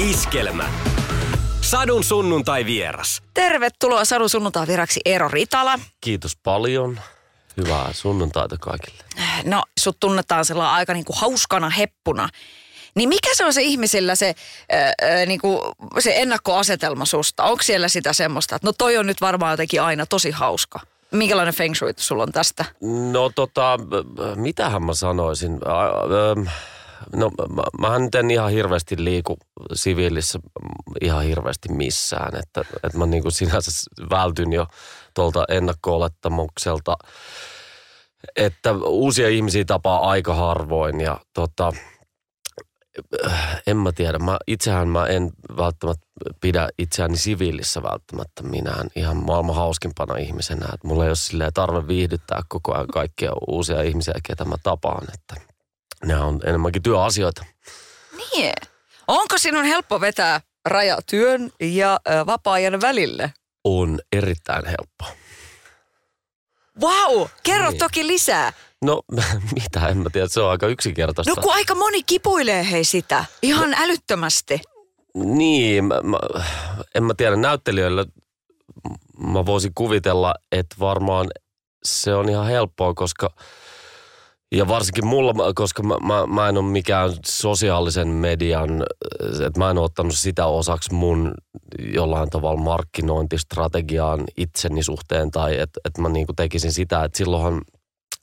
Iskelmä. Sadun sunnuntai vieras. Tervetuloa Sadun sunnuntai viraksi Eero Ritala. Kiitos paljon. Hyvää sunnuntaita kaikille. No, sut tunnetaan sellainen aika niinku hauskana heppuna. Niin mikä se on se ihmisillä se, ää, niinku, se ennakkoasetelma susta? Onko siellä sitä semmoista, että no toi on nyt varmaan jotenkin aina tosi hauska? Minkälainen feng shui sulla on tästä? No tota, mitähän mä sanoisin? No mä, mähän nyt en ihan hirveästi liiku siviilissä ihan hirveästi missään. Että, että mä niin kuin sinänsä vältyn jo tuolta ennakko-olettamukselta, että uusia ihmisiä tapaa aika harvoin ja tota, en mä tiedä. Mä, itsehän mä en välttämättä pidä itseäni siviilissä välttämättä minään ihan maailman hauskimpana ihmisenä. Että mulla ei ole tarve viihdyttää koko ajan kaikkia uusia ihmisiä, ketä mä tapaan. Että nämä on enemmänkin työasioita. Niin. Onko sinun helppo vetää raja työn ja vapaa-ajan välille? On erittäin helppo. Wow, kerro niin. toki lisää. No mitä, en mä tiedä, se on aika yksinkertaista. No kun aika moni kipuilee hei sitä, ihan no, älyttömästi. Niin, mä, mä, en mä tiedä, näyttelijöillä mä voisin kuvitella, että varmaan se on ihan helppoa, koska ja varsinkin mulla, koska mä, mä, mä en ole mikään sosiaalisen median, että mä en ole ottanut sitä osaksi mun jollain tavalla markkinointistrategiaan itseni suhteen tai että et mä niinku tekisin sitä, että silloinhan,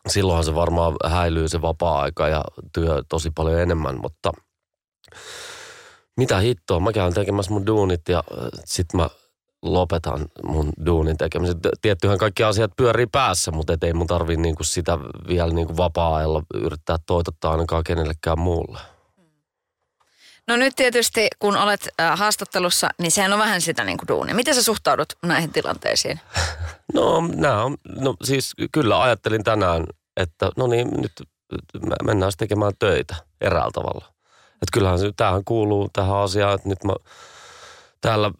silloinhan se varmaan häilyy se vapaa-aika ja työ tosi paljon enemmän, mutta mitä hittoa, mä käyn tekemässä mun duunit ja sit mä lopetan mun duunin tekemisen. Tiettyhän kaikki asiat pyörii päässä, mutta ei mun tarvii niinku sitä vielä niinku vapaa-ajalla yrittää toitottaa ainakaan kenellekään muulle. No nyt tietysti, kun olet äh, haastattelussa, niin sehän on vähän sitä niin kuin duunia. Miten sä suhtaudut näihin tilanteisiin? No, nää on, no siis kyllä ajattelin tänään, että no niin, nyt mennään tekemään töitä eräällä tavalla. Että kyllähän se, tämähän kuuluu tähän asiaan, että nyt mä täällä,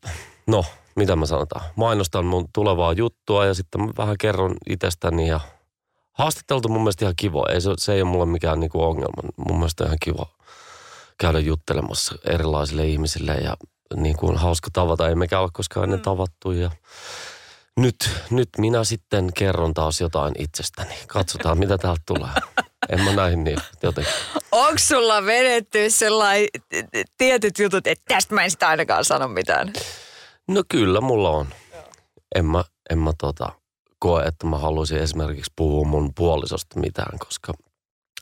no mitä mä sanotaan, mainostan mun tulevaa juttua ja sitten mä vähän kerron itsestäni ja haastatteltu mun mielestä ihan kiva. Ei, se, se ei ole mulle mikään niinku ongelma. Mun mielestä on ihan kiva käydä juttelemassa erilaisille ihmisille ja niin kuin hauska tavata. Ei mekään ole koskaan ennen mm. tavattu ja nyt, nyt minä sitten kerron taas jotain itsestäni. Katsotaan, mitä täältä tulee. En mä näihin niin jotenkin. Onko sulla vedetty sellainen tietyt jutut, että tästä mä en sitä ainakaan sano mitään? No kyllä mulla on. En mä, en mä tota, koe, että mä haluaisin esimerkiksi puhua mun puolisosta mitään, koska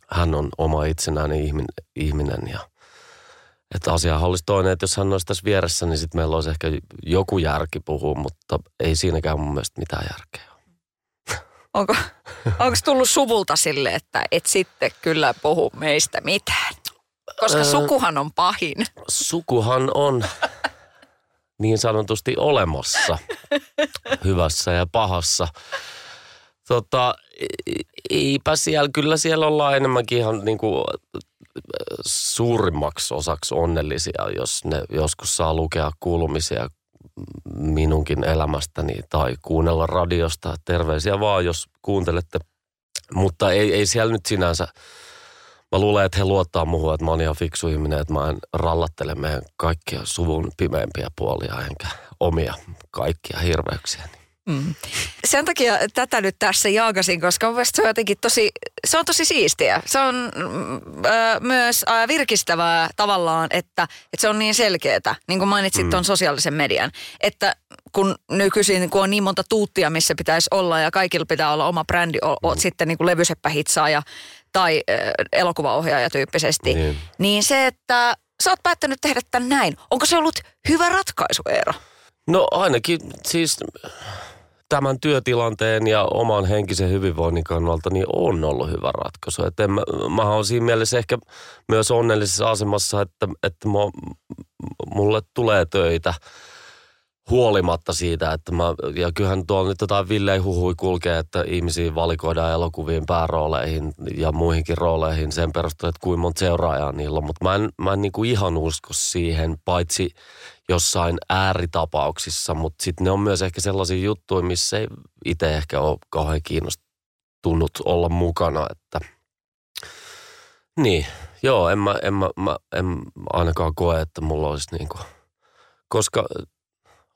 hän on oma itsenäinen ihminen, ihminen ja että asia olisi toinen, että jos hän olisi tässä vieressä, niin sitten meillä olisi ehkä joku järki puhua, mutta ei siinäkään mun mielestä mitään järkeä Onko, onko tullut suvulta sille, että et sitten kyllä puhu meistä mitään? Koska sukuhan on pahin. Sukuhan on niin sanotusti olemassa hyvässä ja pahassa. Tota, eipä siellä, kyllä siellä ollaan enemmänkin ihan niin kuin suurimmaksi osaksi onnellisia, jos ne joskus saa lukea kuulumisia minunkin elämästäni tai kuunnella radiosta. Terveisiä vaan, jos kuuntelette. Mutta ei, ei siellä nyt sinänsä mä luulen, että he luottaa muuhun, että mä oon ihan fiksu ihminen, että mä en rallattele meidän kaikkia suvun pimeimpiä puolia, enkä omia kaikkia hirveyksiä. Mm. Sen takia tätä nyt tässä jaakasin, koska mun se on jotenkin tosi, se on tosi siistiä. Se on äh, myös äh, virkistävää tavallaan, että, että se on niin selkeää, niin kuin mainitsit mm. tuon sosiaalisen median. Että kun nykyisin kun on niin monta tuuttia, missä pitäisi olla ja kaikilla pitää olla oma brändi, oot mm. sitten niin kuin levyseppähitsaaja tai äh, elokuvaohjaaja tyyppisesti, niin. niin se, että sä oot päättänyt tehdä tämän näin. Onko se ollut hyvä ratkaisu, Eero? No ainakin siis tämän työtilanteen ja oman henkisen hyvinvoinnin kannalta niin on ollut hyvä ratkaisu. Et en, mä, mä oon siinä mielessä ehkä myös onnellisessa asemassa, että, että mä, mulle tulee töitä – huolimatta siitä, että mä, ja kyllähän tuolla nyt jotain villei huhui kulkee, että ihmisiä valikoidaan elokuviin päärooleihin ja muihinkin rooleihin sen perusteella, että kuinka monta seuraajaa niillä on. Mutta mä en, mä en niinku ihan usko siihen, paitsi jossain ääritapauksissa, mutta sitten ne on myös ehkä sellaisia juttuja, missä ei itse ehkä ole kauhean kiinnostunut olla mukana, että niin, Joo, en mä, en mä, mä en ainakaan koe, että mulla olisi niinku, koska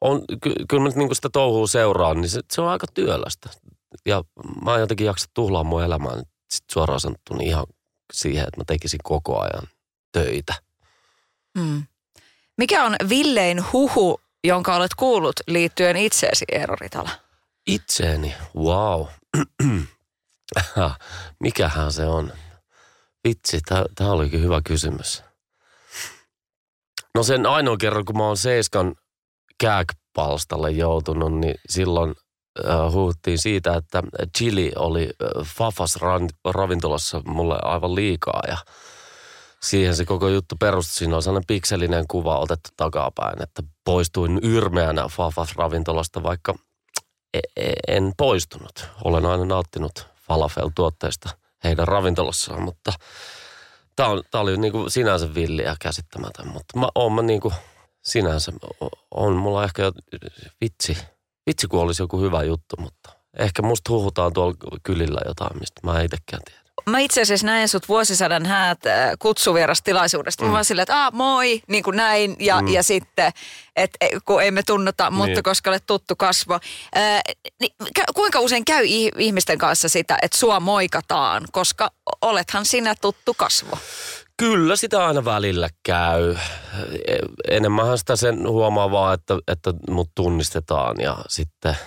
on, ky, kyllä mä niinku sitä touhua seuraan, niin se, se on aika työlästä. Ja mä oon jotenkin jaksa tuhlaa mun elämää nyt sit suoraan sanottuna ihan siihen, että mä tekisin koko ajan töitä. Hmm. Mikä on Villein huhu, jonka olet kuullut liittyen itseesi, Eero Ritala? Itseeni, wow. Mikähän se on? Vitsi, tämä olikin hyvä kysymys. No sen ainoa kerran, kun mä oon Seiskan kääkpalstalle joutunut, niin silloin äh, huuttiin siitä, että chili oli äh, Fafas ravintolassa mulle aivan liikaa ja siihen se koko juttu perustui. Siinä on sellainen pikselinen kuva otettu takapäin, että poistuin yrmeänä Fafas ravintolasta, vaikka e-, e-, en poistunut. Olen aina nauttinut falafel-tuotteista heidän ravintolassaan, mutta tämä, oli niin kuin sinänsä villi ja käsittämätön, mutta mä oon mä niin sinänsä, on mulla ehkä vitsi, vitsi kun olisi joku hyvä juttu, mutta ehkä musta huhutaan tuolla kylillä jotain, mistä mä en itsekään tiedä mä itse asiassa näin sut vuosisadan häät äh, kutsuvierastilaisuudesta. Mm. Mä silleen, että Aa, moi, niin kuin näin. Ja, mm. ja sitten, että e, kun emme tunnota, mutta niin. koska olet tuttu kasvo. Äh, niin, kuinka usein käy ihmisten kanssa sitä, että sua moikataan, koska olethan sinä tuttu kasvo? Kyllä sitä aina välillä käy. E, enemmänhän sitä sen huomaa vaan, että, että mut tunnistetaan ja sitten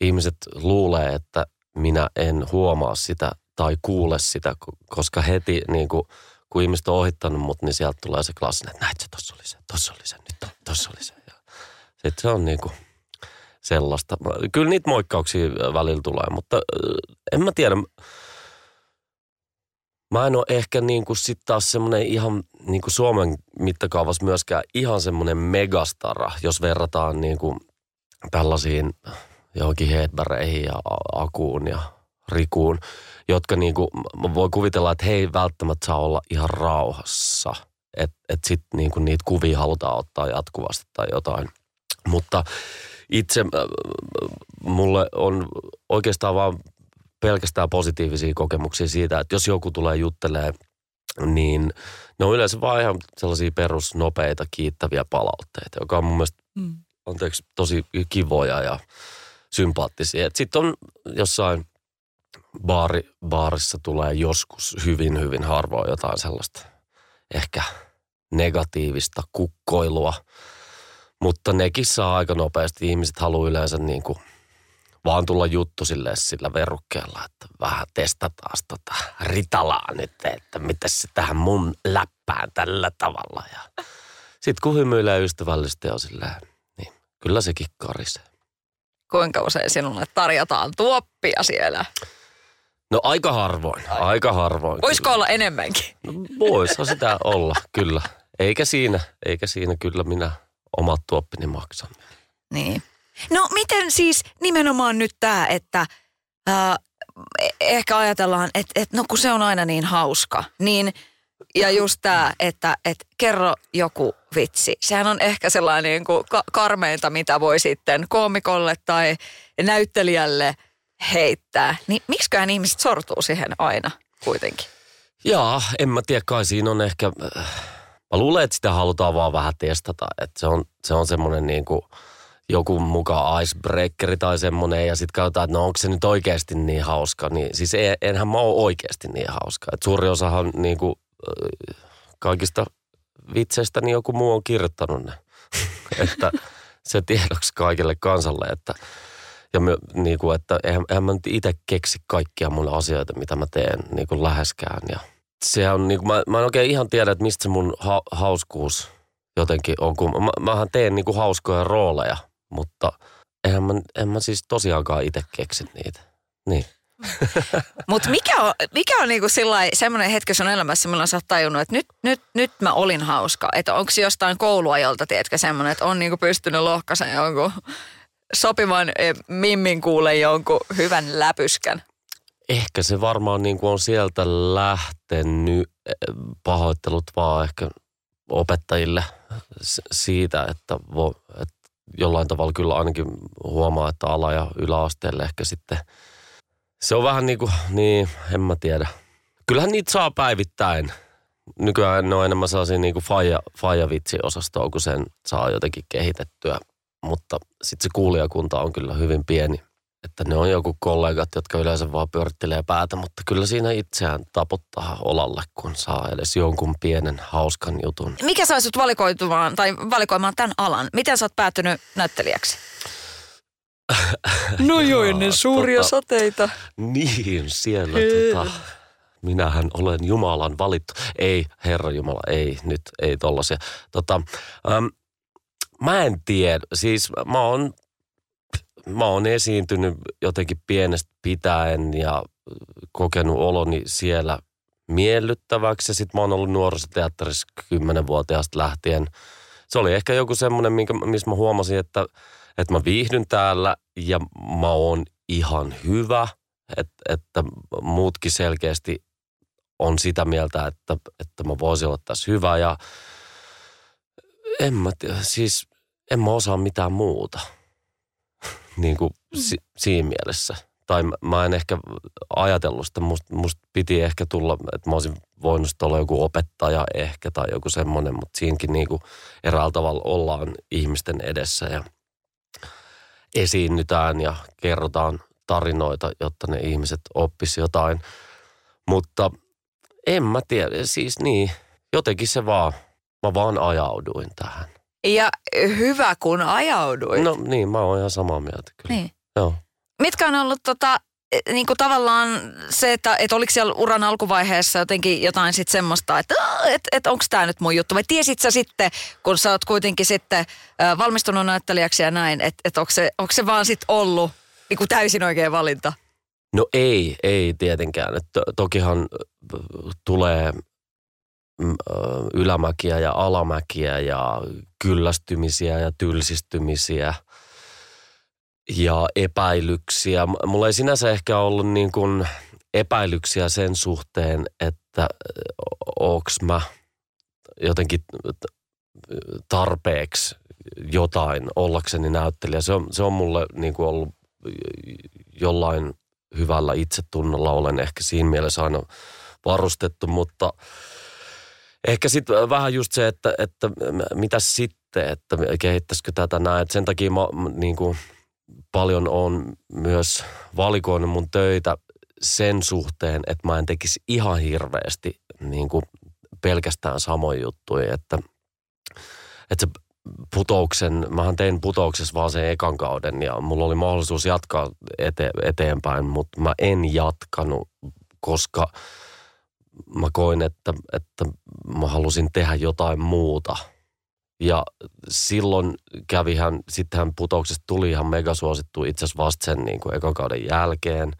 ihmiset luulee, että minä en huomaa sitä tai kuule sitä, koska heti niin kuin, kun ihmiset on ohittanut mut, niin sieltä tulee se klassinen, että näet se, tossa oli se, tossa oli se, nyt tossa oli se. Ja sitten se on niin kuin sellaista. Kyllä niitä moikkauksia välillä tulee, mutta en mä tiedä. Mä en ole ehkä niin kuin sit taas semmoinen ihan niin kuin Suomen mittakaavassa myöskään ihan semmoinen megastara, jos verrataan niin kuin tällaisiin johonkin Hedbergeihin ja Akuun ja Rikuun, jotka niinku, voi kuvitella, että he ei välttämättä saa olla ihan rauhassa. Että et sitten niinku niitä kuvia halutaan ottaa jatkuvasti tai jotain. Mutta itse mulle on oikeastaan vaan pelkästään positiivisia kokemuksia siitä, että jos joku tulee juttelee, niin ne on yleensä vaan ihan sellaisia perusnopeita, kiittäviä palautteita, joka on mun mielestä mm. anteeksi, tosi kivoja ja sympaattisia. Sitten on jossain baari, baarissa tulee joskus hyvin, hyvin harvoin jotain sellaista ehkä negatiivista kukkoilua. Mutta nekin saa aika nopeasti. Ihmiset haluaa yleensä niin kuin vaan tulla juttu sille sillä verukkeella, että vähän testataan tota ritalaa nyt, että miten se tähän mun läppään tällä tavalla. Ja sitten kun hymyilee ystävällisesti on silleen, niin kyllä sekin karisee. Kuinka usein sinulle tarjotaan tuoppia siellä? No aika harvoin, aika, aika harvoin. Voisiko kyllä. olla enemmänkin? No, voisihan sitä olla, kyllä. Eikä siinä, eikä siinä kyllä minä omat tuoppini maksan. Niin. No miten siis nimenomaan nyt tämä, että äh, ehkä ajatellaan, että, että no kun se on aina niin hauska, niin ja just tämä, että, että kerro joku vitsi. Sehän on ehkä sellainen niin kuin karmeinta, mitä voi sitten koomikolle tai näyttelijälle – heittää, niin miksiköhän ihmiset sortuu siihen aina kuitenkin? Jaa, en mä tiedä, kai siinä on ehkä, äh, mä luulen, että sitä halutaan vaan vähän testata, että se on, se on semmoinen niin kuin joku mukaan icebreakeri tai semmoinen ja sitten katsotaan, että no onko se nyt oikeasti niin hauska, niin siis enhän mä ole oikeasti niin hauska. Et suuri osahan niin kuin, kaikista vitseistä niin joku muu on kirjoittanut ne. että se tiedoksi kaikille kansalle, että ja my, niin kuin, että eihän, eihän mä nyt itse keksi kaikkia mun asioita, mitä mä teen niin kuin läheskään. Ja se on, niin kuin, mä, mä en oikein ihan tiedä, että mistä se mun ha, hauskuus jotenkin on. Kun mä, mähän teen niin kuin hauskoja rooleja, mutta eihän mä, en mä siis tosiaankaan itse keksi niitä. Niin. Mutta mikä on, mikä on niinku semmoinen hetki sun elämässä, milloin sä oot tajunnut, että nyt, nyt, nyt mä olin hauska? Että onko jostain kouluajolta, tiedätkö, semmoinen, että on niinku pystynyt lohkaisen jonkun sopivan eh, mimmin kuule jonkun hyvän läpyskän? Ehkä se varmaan niin kuin on sieltä lähtenyt eh, pahoittelut vaan ehkä opettajille siitä, että, vo, että jollain tavalla kyllä ainakin huomaa, että ala- ja yläasteelle ehkä sitten se on vähän niin kuin, niin en mä tiedä. Kyllähän niitä saa päivittäin, Nykyään ne on enemmän sellaisia niin kuin faija, faija-vitsi-osastoa, kun sen saa jotenkin kehitettyä. Mutta sitten se kuulijakunta on kyllä hyvin pieni. Että ne on joku kollegat, jotka yleensä vaan pyörittelee päätä, mutta kyllä siinä itseään taputtaa olalle, kun saa edes jonkun pienen hauskan jutun. Mikä saa sut valikoitumaan tai valikoimaan tämän alan? Miten sä oot päätynyt näyttelijäksi? No joo, ennen suuria tota, sateita. Niin, siellä tota, minähän olen Jumalan valittu. Ei, Herra Jumala, ei, nyt ei tollasia. Tota, äm, mä en tiedä, siis mä oon, mä oon esiintynyt jotenkin pienestä pitäen ja kokenut oloni siellä miellyttäväksi. Ja sit mä oon ollut nuorisoteatterissa kymmenenvuotiaasta lähtien. Se oli ehkä joku semmoinen, missä mä huomasin, että, että mä viihdyn täällä ja mä oon ihan hyvä. Että, että muutkin selkeästi on sitä mieltä, että, että mä voisin olla tässä hyvä ja en mä, siis en mä osaa mitään muuta. Niin kuin si, siinä mielessä. Tai mä, mä en ehkä ajatellut sitä, musta must piti ehkä tulla, että mä olisin voinut olla joku opettaja ehkä tai joku semmoinen, mutta siinäkin niin kuin eräällä tavalla ollaan ihmisten edessä ja esiinnytään ja kerrotaan tarinoita, jotta ne ihmiset oppisivat jotain. Mutta en mä tiedä, siis niin, jotenkin se vaan, mä vaan ajauduin tähän. Ja hyvä, kun ajauduin. No niin, mä oon ihan samaa mieltä kyllä. Niin. Joo. Mitkä on ollut tota, niin kuin tavallaan se, että, että oliko siellä uran alkuvaiheessa jotenkin jotain sitten semmoista, että et, et onko tämä nyt mun juttu? Vai tiesit sä sitten, kun sä oot kuitenkin sitten valmistunut näyttelijäksi ja näin, että et onko, se, onko se vaan sitten ollut niin kuin täysin oikea valinta? No ei, ei tietenkään. Et to, tokihan tulee ylämäkiä ja alamäkiä ja kyllästymisiä ja tylsistymisiä ja epäilyksiä. Mulla ei sinänsä ehkä ollut niin kuin epäilyksiä sen suhteen, että onks mä jotenkin tarpeeksi jotain ollakseni näyttelijä. Se on, se on mulle niin kuin ollut jollain hyvällä itsetunnolla olen ehkä siinä mielessä aina varustettu, mutta ehkä sitten vähän just se, että, että mitä sitten, että kehittäisikö tätä näin. Et sen takia mä niin kuin paljon on myös valikoinut mun töitä sen suhteen, että mä en tekisi ihan hirveästi niin kuin pelkästään samoja juttuja, että, että se putouksen, mähän tein putouksessa vaan sen ekan kauden ja mulla oli mahdollisuus jatkaa ete, eteenpäin, mutta mä en jatkanut, koska mä koin, että, että mä halusin tehdä jotain muuta. Ja silloin kävihän, sittenhän putouksesta tuli ihan megasuosittu itse asiassa vasta sen niin kuin ekan kauden jälkeen.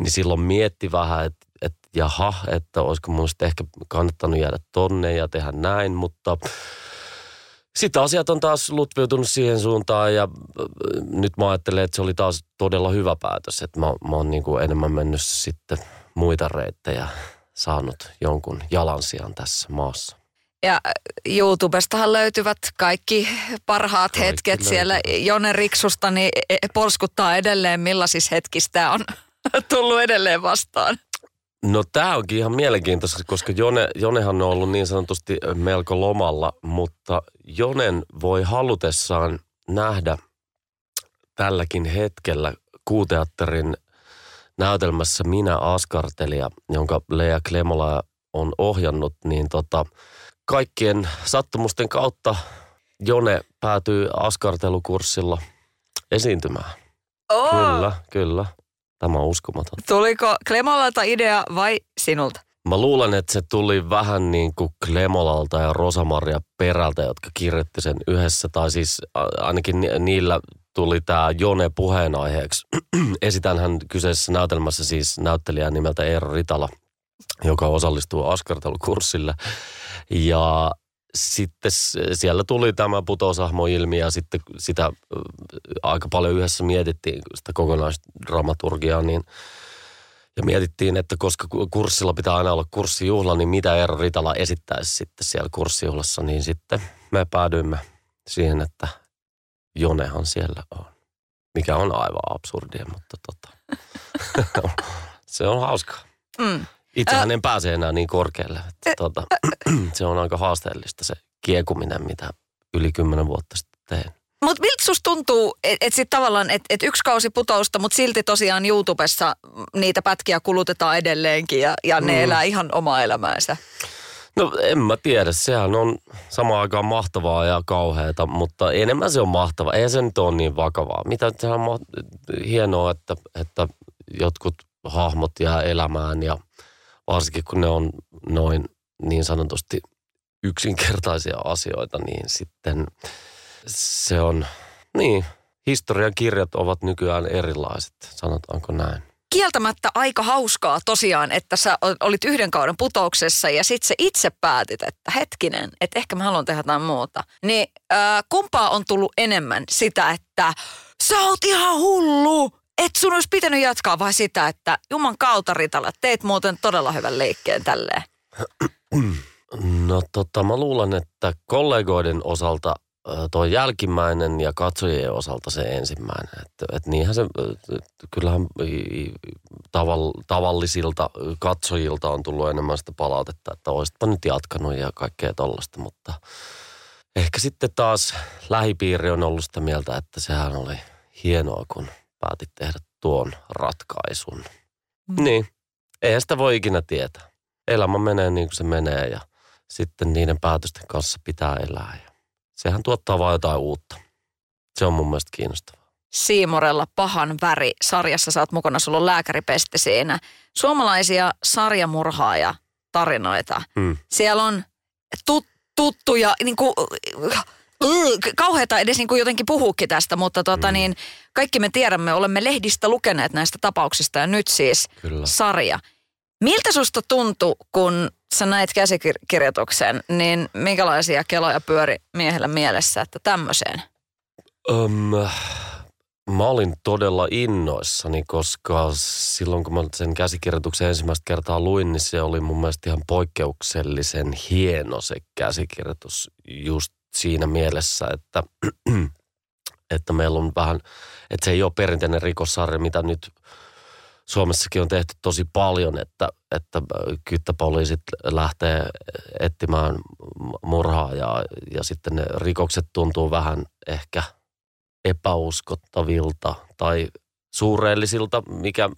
Niin silloin mietti vähän, että, että jaha, että olisiko mun ehkä kannattanut jäädä tonne ja tehdä näin, mutta sitten asiat on taas lutviutunut siihen suuntaan ja äh, nyt mä ajattelen, että se oli taas todella hyvä päätös. Että mä, mä oon niin kuin enemmän mennyt sitten muita reittejä saanut jonkun jalansijan tässä maassa. Ja äh, YouTubestahan löytyvät kaikki parhaat kaikki hetket löytyvät. siellä. Jone Riksusta niin e, e, polskuttaa edelleen, millaisissa hetkistä on tullut edelleen vastaan. No tämä onkin ihan mielenkiintoista, koska Jone, Jonehan on ollut niin sanotusti melko lomalla, mutta Jonen voi halutessaan nähdä tälläkin hetkellä kuuteatterin näytelmässä Minä askartelija, jonka Lea Klemola on ohjannut, niin tota, kaikkien sattumusten kautta Jone päätyy askartelukurssilla esiintymään. Oh. Kyllä, kyllä. Tämä on uskomaton. Tuliko Klemolalta idea vai sinulta? Mä luulen, että se tuli vähän niin kuin Klemolalta ja Rosamaria Perältä, jotka kirjoitti sen yhdessä. Tai siis ainakin niillä tuli tämä Jone puheenaiheeksi. Esitän hän kyseisessä näytelmässä siis näyttelijä nimeltä Eero Ritala, joka osallistuu askartelukurssille. Ja sitten siellä tuli tämä putosahmo-ilmi ja sitten sitä aika paljon yhdessä mietittiin sitä kokonaisdramaturgiaa, niin ja mietittiin, että koska kurssilla pitää aina olla kurssijuhla, niin mitä Eero Ritala esittäisi sitten siellä kurssijuhlassa, niin sitten me päädyimme siihen, että Jonehan siellä on. Mikä on aivan absurdia, mutta tota, se on hauskaa. Mm. Itsehän en pääse enää niin korkealle. Että, tuota, se on aika haasteellista se kiekuminen, mitä yli kymmenen vuotta sitten tein. Mutta miltä susta tuntuu, että et sitten tavallaan, että et yksi kausi putousta, mutta silti tosiaan YouTubessa niitä pätkiä kulutetaan edelleenkin ja, ja ne mm. elää ihan omaa elämäänsä? No en mä tiedä, sehän on samaan aikaan mahtavaa ja kauheata, mutta enemmän se on mahtavaa. Ei se nyt ole niin vakavaa. Mitä sehän on hienoa, että, että jotkut hahmot jää elämään ja varsinkin kun ne on noin niin sanotusti yksinkertaisia asioita, niin sitten se on, niin, historian kirjat ovat nykyään erilaiset, sanotaanko näin kieltämättä aika hauskaa tosiaan, että sä olit yhden kauden putouksessa ja sit sä itse päätit, että hetkinen, että ehkä mä haluan tehdä jotain muuta. Niin äh, kumpaa on tullut enemmän sitä, että sä oot ihan hullu, että sun olisi pitänyt jatkaa vai sitä, että Juman kautta Ritala, teet muuten todella hyvän leikkeen tälleen? No tota, mä luulen, että kollegoiden osalta tuo jälkimmäinen ja katsojien osalta se ensimmäinen. Että, et niinhän se, kyllähän tavall, tavallisilta katsojilta on tullut enemmän sitä palautetta, että olisitpa nyt jatkanut ja kaikkea tollasta, mutta ehkä sitten taas lähipiiri on ollut sitä mieltä, että sehän oli hienoa, kun päätit tehdä tuon ratkaisun. Mm. Niin, eihän sitä voi ikinä tietää. Elämä menee niin kuin se menee ja sitten niiden päätösten kanssa pitää elää. Sehän tuottaa vain jotain uutta. Se on mun mielestä kiinnostavaa. Siimorella pahan väri sarjassa saat mukana, sulla on lääkäripesti siinä. Suomalaisia sarjamurhaaja tarinoita. Hmm. Siellä on tut, tuttuja, niin kuin, kauheata edes niin kuin jotenkin puhuukin tästä, mutta tota, hmm. niin, kaikki me tiedämme, olemme lehdistä lukeneet näistä tapauksista ja nyt siis Kyllä. sarja. Miltä susta tuntui, kun sä näit käsikirjoituksen, niin minkälaisia keloja pyöri miehellä mielessä, että tämmöiseen? Um, mä olin todella innoissani, koska silloin kun mä sen käsikirjoituksen ensimmäistä kertaa luin, niin se oli mun mielestä ihan poikkeuksellisen hieno se käsikirjoitus just siinä mielessä, että, että meillä on vähän, että se ei ole perinteinen rikossarja, mitä nyt – Suomessakin on tehty tosi paljon, että, että kyttäpoliisit lähtee etsimään murhaa ja, ja sitten ne rikokset tuntuu vähän ehkä epäuskottavilta tai suureellisilta, mikä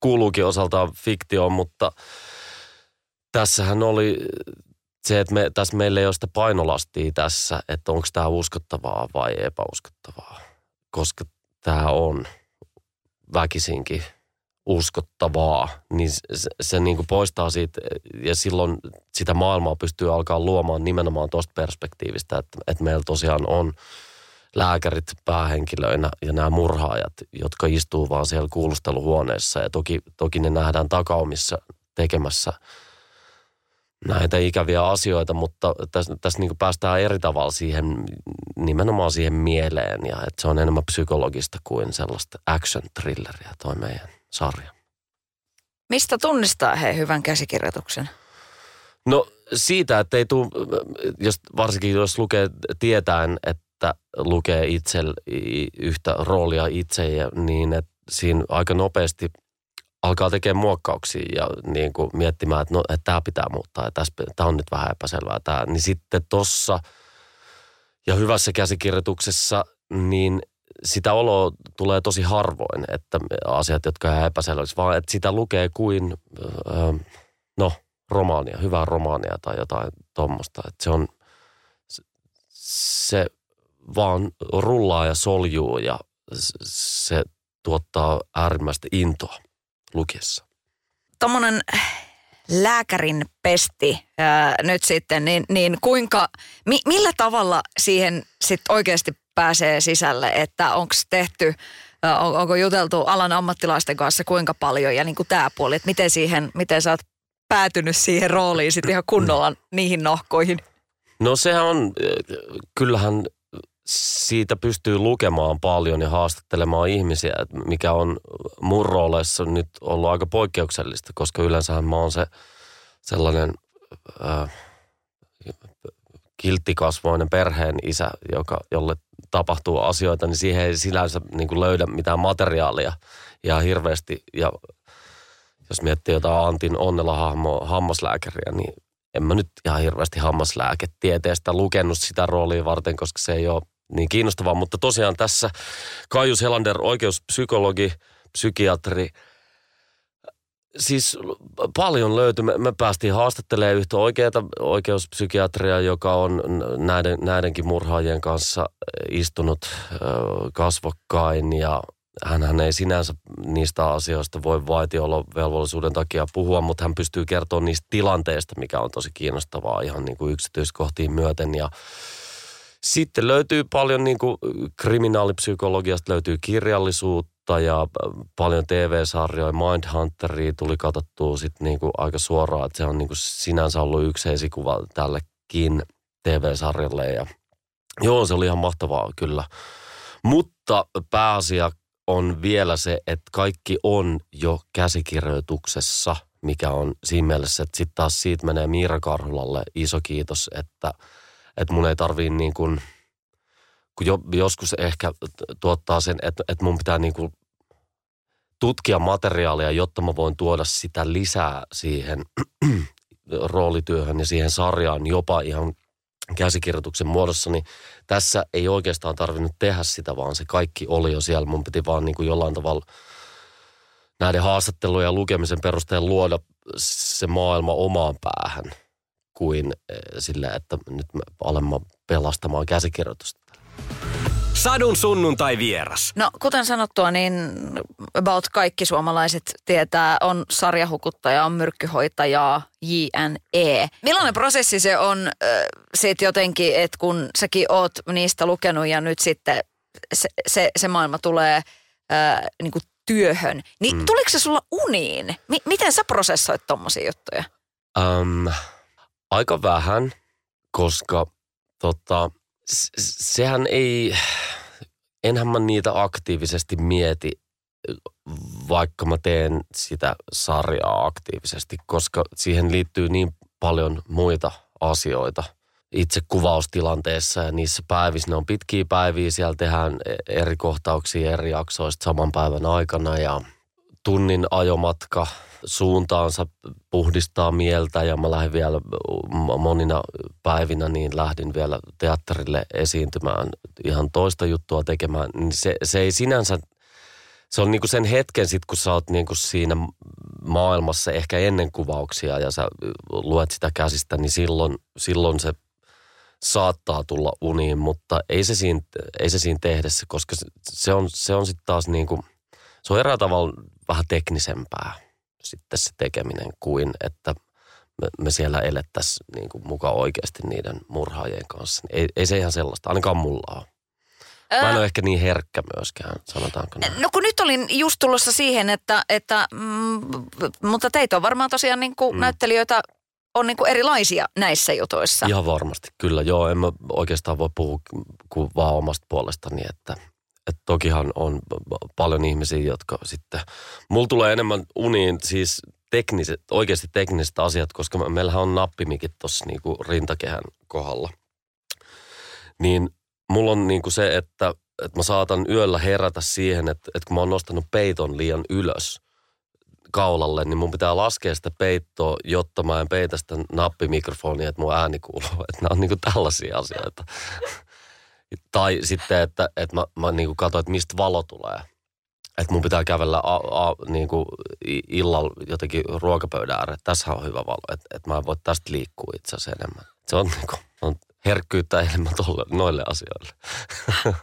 kuuluukin osaltaan fiktioon, mutta tässähän oli se, että me, tässä meillä ei ole sitä painolastia tässä, että onko tämä uskottavaa vai epäuskottavaa, koska tämä on väkisinkin – uskottavaa, niin se, se niin kuin poistaa siitä ja silloin sitä maailmaa pystyy alkaa luomaan nimenomaan tuosta perspektiivistä, että, että meillä tosiaan on lääkärit päähenkilöinä ja nämä murhaajat, jotka istuu vaan siellä kuulusteluhuoneessa. Ja toki, toki ne nähdään takaumissa tekemässä näitä ikäviä asioita, mutta tässä, tässä niin päästään eri tavalla siihen, nimenomaan siihen mieleen. Ja että se on enemmän psykologista kuin sellaista action thrilleria toi meidän sarja. Mistä tunnistaa he hyvän käsikirjoituksen? No siitä, että ei tule, jos, varsinkin jos lukee tietäen, että lukee itse yhtä roolia itse, niin että siinä aika nopeasti alkaa tekemään muokkauksia ja niin kuin miettimään, että, no, että tämä pitää muuttaa ja tässä, tämä on nyt vähän epäselvää tämä. Niin sitten tossa ja hyvässä käsikirjoituksessa, niin sitä oloa tulee tosi harvoin, että asiat, jotka jää epäselväksi, vaan että sitä lukee kuin, no, romaania, hyvää romaania tai jotain tuommoista. Se on, se vaan rullaa ja soljuu ja se tuottaa äärimmäistä intoa lukiessa. Tuommoinen lääkärin pesti ää, nyt sitten, niin, niin kuinka, mi, millä tavalla siihen sitten oikeasti pääsee sisälle, että onko tehty, on, onko juteltu alan ammattilaisten kanssa kuinka paljon ja niin kuin tämä puoli, että miten, siihen, miten sä oot päätynyt siihen rooliin sitten ihan kunnolla niihin nohkoihin? No sehän on, kyllähän siitä pystyy lukemaan paljon ja haastattelemaan ihmisiä, mikä on mun rooleissa nyt ollut aika poikkeuksellista, koska yleensähän mä oon se sellainen äh, kilttikasvoinen perheen isä, joka, jolle tapahtuu asioita, niin siihen ei sinänsä niin kuin löydä mitään materiaalia ja hirveästi. Ja jos miettii jotain Antin onnella hammaslääkäriä, niin en mä nyt ihan hirveästi hammaslääketieteestä lukenut sitä roolia varten, koska se ei ole niin kiinnostavaa. Mutta tosiaan tässä Kaius Helander, oikeuspsykologi, psykiatri, siis paljon löytyi. Me, me päästiin haastattelemaan yhtä oikeaa oikeuspsykiatria, joka on näiden, näidenkin murhaajien kanssa istunut kasvokkain ja hän ei sinänsä niistä asioista voi vaitiolovelvollisuuden takia puhua, mutta hän pystyy kertomaan niistä tilanteista, mikä on tosi kiinnostavaa ihan niin kuin yksityiskohtiin myöten. Ja sitten löytyy paljon niin kuin kriminaalipsykologiasta löytyy kirjallisuutta ja paljon TV-sarjoja. Mindhunteria tuli katsottua sitten niin kuin aika suoraan, että se on niin kuin sinänsä ollut yksi esikuva tällekin TV-sarjalle. Ja joo, se oli ihan mahtavaa kyllä. Mutta pääasia on vielä se, että kaikki on jo käsikirjoituksessa, mikä on siinä mielessä, että sitten taas siitä menee Miira Karhulalle iso kiitos, että, että mun ei tarvii niin kuin, kun jo, joskus ehkä tuottaa sen, että, että mun pitää niin kuin tutkia materiaalia, jotta mä voin tuoda sitä lisää siihen roolityöhön ja siihen sarjaan jopa ihan käsikirjoituksen muodossa, niin tässä ei oikeastaan tarvinnut tehdä sitä, vaan se kaikki oli jo siellä. Mun piti vaan niin kuin jollain tavalla näiden haastattelujen ja lukemisen perusteella luoda se maailma omaan päähän kuin eh, sille, että nyt me olemme pelastamaan käsikirjoitusta. Sadun sunnuntai vieras. No kuten sanottua, niin about kaikki suomalaiset tietää, on sarjahukuttaja, on myrkkyhoitaja, JNE. Millainen prosessi se on äh, sit jotenkin, että kun säkin oot niistä lukenut ja nyt sitten se, se, se maailma tulee äh, niin kuin työhön, niin mm. tuliko se sulla uniin? M- miten sä prosessoit tommosia juttuja? Um, aika vähän, koska tota, sehän ei, enhän mä niitä aktiivisesti mieti, vaikka mä teen sitä sarjaa aktiivisesti, koska siihen liittyy niin paljon muita asioita itse kuvaustilanteessa ja niissä päivissä. Ne on pitkiä päiviä, siellä tehdään eri kohtauksia eri jaksoista saman päivän aikana ja tunnin ajomatka – suuntaansa puhdistaa mieltä ja mä lähdin vielä monina päivinä niin lähdin vielä teatterille esiintymään ihan toista juttua tekemään. Niin se, se ei sinänsä, se on niinku sen hetken sit kun sä oot niinku siinä maailmassa ehkä ennen kuvauksia ja sä luet sitä käsistä, niin silloin, silloin se saattaa tulla uniin, mutta ei se siinä, ei se siinä tehdessä, koska se on, se on sitten taas niinku, se on eräällä tavalla vähän teknisempää sitten se tekeminen kuin että me, me siellä elettäisiin niin kuin mukaan oikeasti niiden murhaajien kanssa. Ei, ei se ihan sellaista, ainakaan mulla ole. Mä en ole ehkä niin herkkä myöskään, sanotaanko näin. No kun nyt olin just tulossa siihen, että, että mm, mutta teitä on varmaan tosiaan niin kuin mm. näyttelijöitä on niin kuin erilaisia näissä jutuissa. Ihan varmasti, kyllä. Joo, en mä oikeastaan voi puhua kuin vaan omasta puolestani, että että tokihan on paljon ihmisiä, jotka sitten... Mulla tulee enemmän uniin siis tekniset, oikeasti tekniset asiat, koska meillähän on nappimikit tuossa niinku rintakehän kohdalla. Niin mulla on niinku se, että, että mä saatan yöllä herätä siihen, että, että kun mä oon nostanut peiton liian ylös kaulalle, niin mun pitää laskea sitä peittoa, jotta mä en peitä sitä nappimikrofonia, että mun ääni kuuluu. Että nämä on niinku tällaisia asioita. Tai sitten, että, että mä, mä niin katsoin, että mistä valo tulee. Että mun pitää kävellä a, a, niin kuin illalla jotenkin ruokapöydän ääreen. Tässä on hyvä valo, että, että mä en voi tästä liikkua itse asiassa enemmän. Se on, niin kuin, on herkkyyttä enemmän tolle, noille asioille.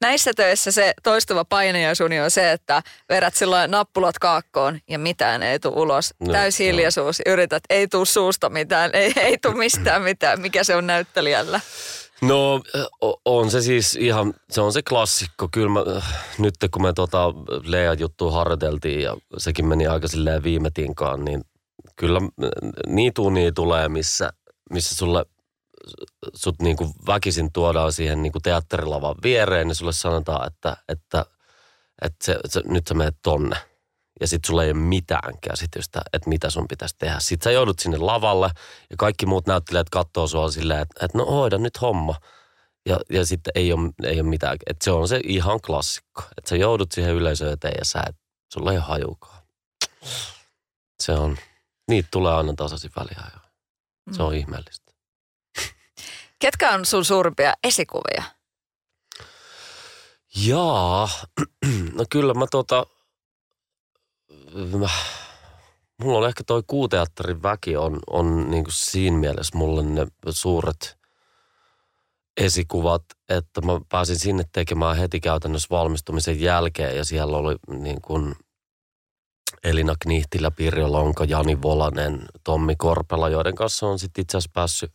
Näissä töissä se toistuva painajaisuni on se, että verät silloin nappulat kaakkoon ja mitään ei tule ulos. No, Täys hiljaisuus. Yrität, ei tule suusta mitään, ei, ei tule mistään mitään. Mikä se on näyttelijällä? No on se siis ihan, se on se klassikko. Kyllä mä, nyt kun me tota Lea juttua harjoiteltiin ja sekin meni aika silleen viime tinkaan, niin kyllä niin tulee, missä, missä sulle sut niinku väkisin tuodaan siihen niinku teatterilavan viereen, niin sulle sanotaan, että, että, että se, se, nyt sä menet tonne ja sitten sulla ei ole mitään käsitystä, että mitä sun pitäisi tehdä. Sitten sä joudut sinne lavalle ja kaikki muut näyttelijät katsoo sua silleen, että, että no hoida nyt homma. Ja, ja sitten ei ole, ei ole mitään. Että se on se ihan klassikko. Että sä joudut siihen yleisöön eteen ja sä et, sulla ei ole hajukaan. Se on, niitä tulee aina tasaisin väliä. Se on ihmeellistä. Ketkä on sun suurimpia esikuvia? Jaa, no kyllä mä tota, mulla on ehkä toi kuuteatterin väki on, on niin kuin siinä mielessä mulle ne suuret esikuvat, että mä pääsin sinne tekemään heti käytännössä valmistumisen jälkeen ja siellä oli niin kuin Elina Knihtilä, Pirjo Lonko, Jani Volanen, Tommi Korpela, joiden kanssa on sitten itse asiassa päässyt,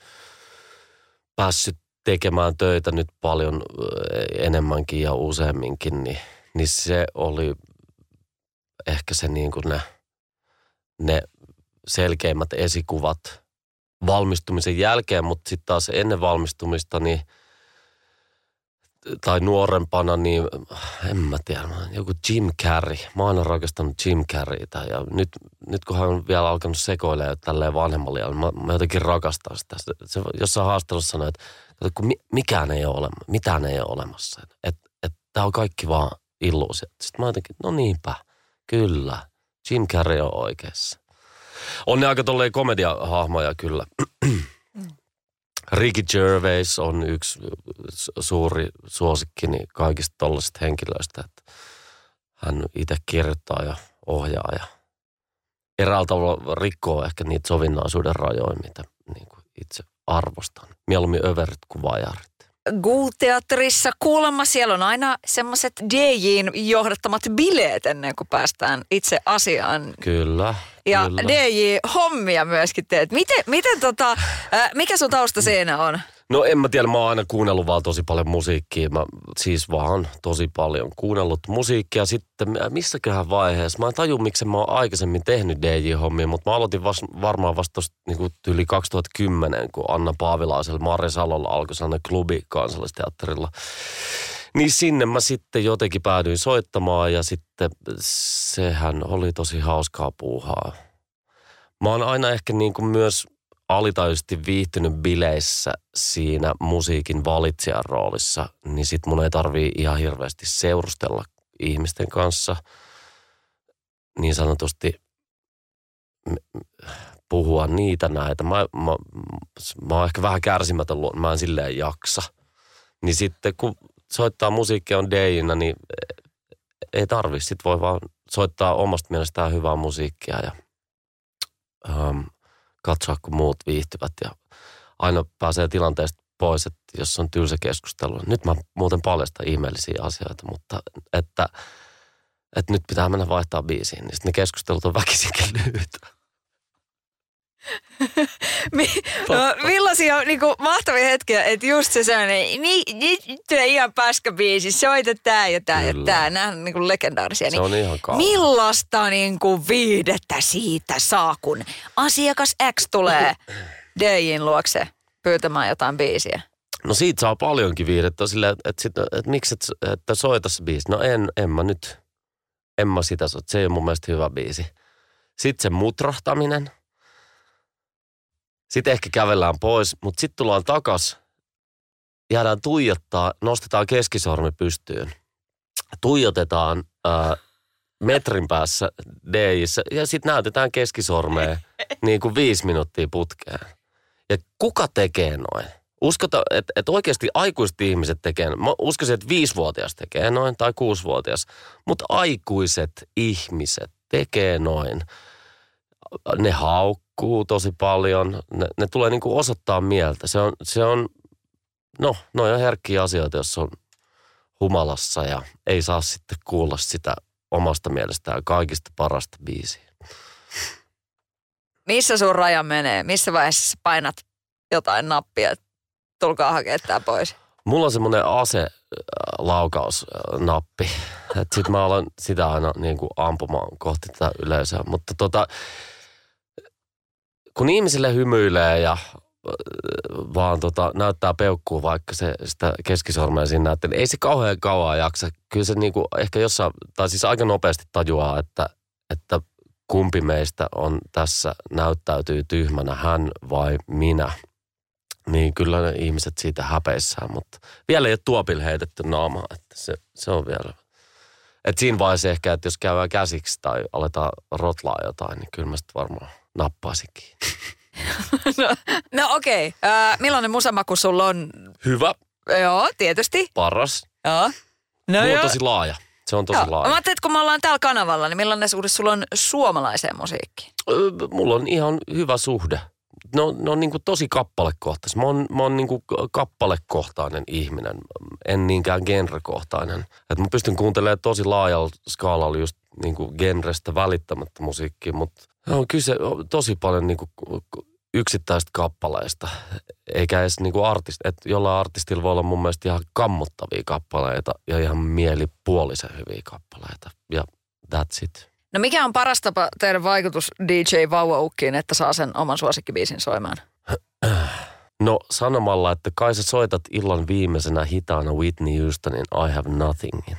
päässyt tekemään töitä nyt paljon enemmänkin ja useamminkin, niin, niin se oli ehkä se niin kuin ne, ne selkeimmät esikuvat valmistumisen jälkeen, mutta sitten taas ennen valmistumista niin tai nuorempana, niin en mä tiedä, joku Jim Carrey. Mä oon aina rakastanut Jim Carreytä ja nyt, nyt kun hän on vielä alkanut sekoilemaan tälleen vanhemmalla, niin mä, mä jotenkin rakastan sitä. Se jossain haastattelussa sanoi, että kun mikään ei ole olemassa, mitään ei ole olemassa. Että et, tämä on kaikki vaan illuusia. Sitten mä jotenkin, no niinpä, kyllä. Jim Carrey on oikeassa. On ne aika tolleen komediahahmoja kyllä. Ricky Gervais on yksi suuri suosikkini kaikista tollaisista henkilöistä, että hän itse kirjoittaa ja ohjaa ja eräällä tavalla rikkoo ehkä niitä sovinnaisuuden rajoja, mitä niin kuin itse arvostan. Mieluummin överit kuin vajarit. Guul-teatterissa kuulemma siellä on aina semmoiset DJin johdattamat bileet ennen kuin päästään itse asiaan. Kyllä. Ja kyllä. DJ-hommia myöskin teet. Miten, miten tota, äh, mikä sun tausta siinä on? No en mä tiedä, mä oon aina kuunnellut vaan tosi paljon musiikkia. Mä siis vaan tosi paljon kuunnellut musiikkia. Sitten missäköhän vaiheessa, mä en taju miksi mä oon aikaisemmin tehnyt DJ-hommia, mutta mä aloitin vas, varmaan vasta niin yli 2010, kun Anna Paavilaisella, Marja Salolla alkoi sellainen klubi kansallisteatterilla. Niin sinne mä sitten jotenkin päädyin soittamaan ja sitten sehän oli tosi hauskaa puuhaa. Mä oon aina ehkä niin kuin myös alitajuisesti viihtynyt bileissä siinä musiikin valitsijan roolissa, niin sit mun ei tarvii ihan hirveästi seurustella ihmisten kanssa. Niin sanotusti puhua niitä näitä. Mä, mä, mä oon ehkä vähän kärsimätön, mä en silleen jaksa. Niin sitten kun soittaa musiikkia on DJinä, niin ei tarvi. Sitten voi vaan soittaa omasta mielestään hyvää musiikkia ja um, katsoa, kun muut viihtyvät. Ja aina pääsee tilanteesta pois, että jos on tylsä keskustelu. Nyt mä muuten paljastan ihmeellisiä asioita, mutta että, että nyt pitää mennä vaihtaa biisiin, niin sitten ne keskustelut on väkisinkin lyhyitä. No, millaisia niin kuin, mahtavia hetkiä, että just se sellainen, niin, nyt ihan biisi, soita tää ja tää Kyllä. ja tää. Nämä on niin kuin legendaarisia. Se on niin, ihan kauan. Millaista niin kuin, viidettä siitä saa, kun asiakas X tulee DJin luokse pyytämään jotain biisiä? No siitä saa paljonkin viidettä sille, että, että, että, että miksi et, että soita se biisi. No en, en mä nyt, en mä sitä soita. Se ei ole mun mielestä hyvä biisi. Sitten se mutrahtaminen – sitten ehkä kävellään pois, mutta sitten tullaan takas, jäädään tuijottaa, nostetaan keskisormi pystyyn. Tuijotetaan ää, metrin päässä DJissä ja sitten näytetään keskisormea niin kuin viisi minuuttia putkeen. Ja kuka tekee noin? Uskota, että, että oikeasti aikuiset ihmiset tekee, mä uskoisin, että viisivuotias tekee noin tai kuusivuotias, mutta aikuiset ihmiset tekee noin. Ne hauk liikkuu tosi paljon. Ne, ne tulee niin kuin osoittaa mieltä. Se on, se on, no, no on herkkiä asioita, jos on humalassa ja ei saa sitten kuulla sitä omasta mielestään kaikista parasta biisiä. Missä sun raja menee? Missä vaiheessa painat jotain nappia, että tulkaa hakea tämä pois? Mulla on semmoinen ase laukausnappi. Sitten mä alan sitä aina niin kuin ampumaan kohti tätä yleisöä. Mutta tota, kun ihmisille hymyilee ja vaan tota, näyttää peukkuu vaikka se, sitä keskisormea siinä näette, niin ei se kauhean kauan jaksa. Kyllä se niinku ehkä jossain, tai siis aika nopeasti tajuaa, että, että kumpi meistä on tässä näyttäytyy tyhmänä, hän vai minä. Niin kyllä ne ihmiset siitä häpeissään, mutta vielä ei ole tuopille heitetty naamaa, että se, se on vielä. Et siinä vaiheessa ehkä, että jos käydään käsiksi tai aletaan rotlaa jotain, niin kyllä mä sitten varmaan nappaisinkin. no, no okei. Okay. Äh, millainen musamaku sulla on? Hyvä, Joo, tietysti. paras. Joo. No Mulla on tosi laaja. Se on tosi Joo. Mä laaja. ajattelin, että kun me ollaan täällä kanavalla, niin millainen suhde sulla on suomalaiseen musiikkiin? Mulla on ihan hyvä suhde. Ne on, ne on niin kuin tosi kappalekohtaisia. Mä oon, mä oon niin kuin kappalekohtainen ihminen, en niinkään genrekohtainen. Et mä pystyn kuuntelemaan tosi laajalla skaalalla just niin kuin genrestä välittämättä musiikkia, mutta on kyse tosi paljon niin kuin yksittäistä kappaleista, eikä edes niin kuin artist, että jollain artistilla voi olla mun mielestä ihan kammottavia kappaleita ja ihan mielipuolisen hyviä kappaleita. Ja that's it. No mikä on paras tapa tehdä vaikutus DJ Vauvaukkiin, että saa sen oman suosikkibiisin soimaan? No sanomalla, että kai sä soitat illan viimeisenä hitaana Whitney Houstonin I Have Nothingin.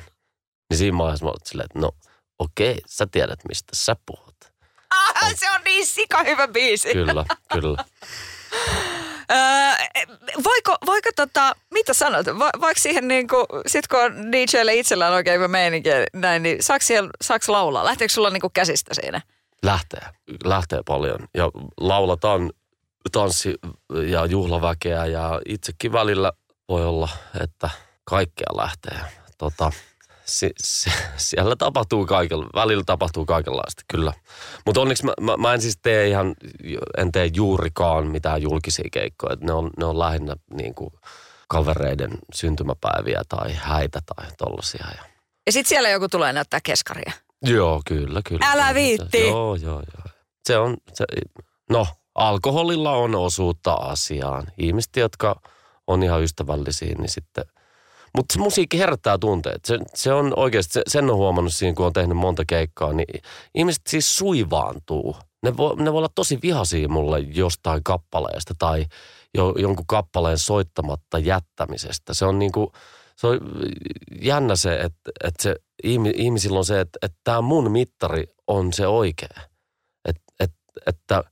Niin siinä vaiheessa mä oot silleen, että no okei, sä tiedät mistä sä puhut. Se on niin sika hyvä biisi. Kyllä, kyllä. Öö, voiko, voiko tota, mitä sanot, Va, vaikka siihen niinku, sit kun on DJlle itsellään oikein hyvä meininki näin, niin saaks, siellä, saaks laulaa? Lähteekö sulla niinku käsistä siinä? Lähtee, lähtee paljon. Ja laulataan tanssi- ja juhlaväkeä ja itsekin välillä voi olla, että kaikkea lähtee. Tota, si, si, siellä tapahtuu kaikella, välillä tapahtuu kaikenlaista, kyllä. Mutta onneksi mä, mä, mä, en siis tee ihan, en tee juurikaan mitään julkisia keikkoja. Et ne, on, ne on lähinnä niin kuin kavereiden syntymäpäiviä tai häitä tai tollasia. Ja Ja sit siellä joku tulee näyttää keskaria. Joo, kyllä, kyllä. Älä viitti. Joo, joo, joo. Se on, se, no, alkoholilla on osuutta asiaan. Ihmiset, jotka on ihan ystävällisiä, niin sitten... Mutta se musiikki herättää tunteet. Se, se on oikeasti, se, sen on huomannut siinä, kun on tehnyt monta keikkaa, niin ihmiset siis suivaantuu. Ne voi, ne voi olla tosi vihaisia mulle jostain kappaleesta tai jo, jonkun kappaleen soittamatta jättämisestä. Se on niinku, se on jännä se, että, että se, ihmi- ihmisillä on se, että, että tämä mun mittari on se oikea. Et, et, että, että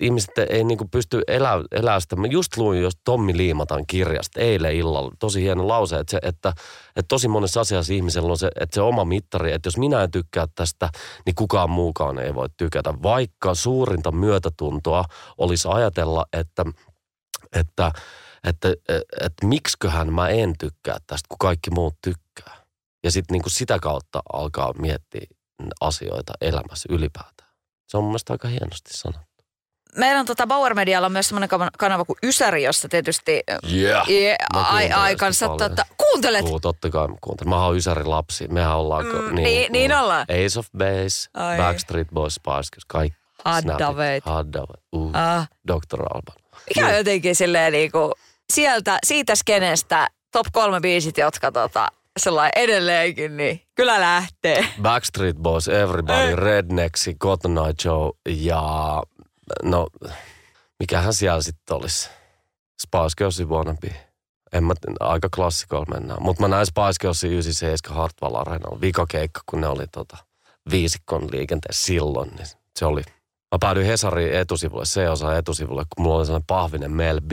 ihmiset ei niinku pysty elää, elää sitä. Mä just luin jos Tommi Liimatan kirjasta eilen illalla. Tosi hieno lause, että, se, että, että tosi monessa asiassa ihmisellä on se, että se oma mittari, että jos minä en tykkää tästä, niin kukaan muukaan ei voi tykätä. Vaikka suurinta myötätuntoa olisi ajatella, että, että, että, että, että miksiköhän mä en tykkää tästä, kun kaikki muut tykkää. Ja sitten niinku sitä kautta alkaa miettiä asioita elämässä ylipäätään. Se on mun mielestä aika hienosti sanottu. Meillä on tota Bauer Medialla on myös semmoinen kanava kuin Ysäri, jossa tietysti Yeah. yeah, ai, aikansa tota, kuuntelet. Kuu, totta kai kuuntelen. Mä oon Ysärin lapsi. Mehän ollaan... ko- Mm, niin- niin ollaan. Ace of Base, Ai. Backstreet Boys, Spice Girls, kaikki. Haddaveit. Haddaveit. Uh, Ah. Dr. Alban. Mikä on jotenkin silleen niinku, sieltä, siitä skenestä top kolme biisit, jotka tota, sellainen edelleenkin, niin kyllä lähtee. Backstreet Boys, Everybody, Ei. Rednecks, Cotton Eye Joe ja no, mikähän siellä sitten olisi? Spice Girlsin Wannabe. En mä, aika klassikolla mennään. Mutta mä näin Spice Girlsin 97 Hartwall Areenalla. Vikakeikka, kun ne oli tota, viisikon liikenteessä silloin, niin se oli. Mä päädyin Hesarin etusivulle, C-osa etusivulle, kun mulla oli sellainen pahvinen Mel B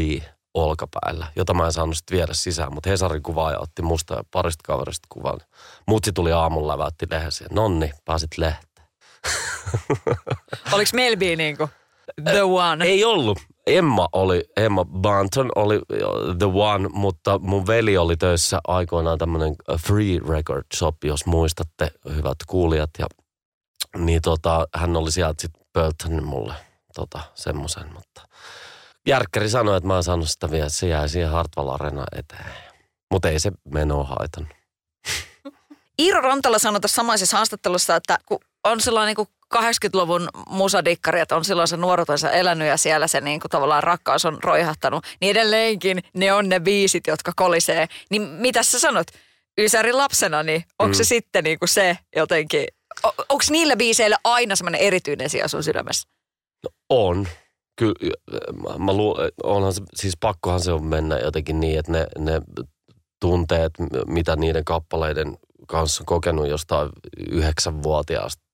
olkapäällä, jota mä en saanut sitten viedä sisään, mutta Hesarin kuvaaja otti musta ja parista kaverista kuvan. Mutsi tuli aamulla läväytti lehdessä. Nonni, pääsit lehteen. Oliko Melby niinku the one? Ei ollut. Emma oli, Emma Banton oli the one, mutta mun veli oli töissä aikoinaan tämmöinen free record shop, jos muistatte, hyvät kuulijat. Ja, niin tota, hän oli sieltä sitten pöltänyt mulle tota, semmoisen, mutta Järkkäri sanoi, että mä oon saanut sitä vielä, se jäi siihen Hartwall Arena eteen. Mutta ei se menoa haitannut. Iiro Rantala sanoi tässä samaisessa haastattelussa, että kun on sellainen niin 80-luvun musadikkari, että on silloin se nuoruutensa elänyt ja siellä se niin kuin tavallaan rakkaus on roihahtanut, niin edelleenkin ne on ne biisit, jotka kolisee. Niin mitä sä sanot? Ysärin lapsena, niin onko mm. se sitten niin kuin se jotenkin, onko niillä biiseillä aina semmoinen erityinen sija sun sydämessä? On. Kyllä, mä, luulen, onhan se, siis pakkohan se on mennä jotenkin niin, että ne, ne tunteet, mitä niiden kappaleiden kanssa on kokenut jostain yhdeksänvuotiaasta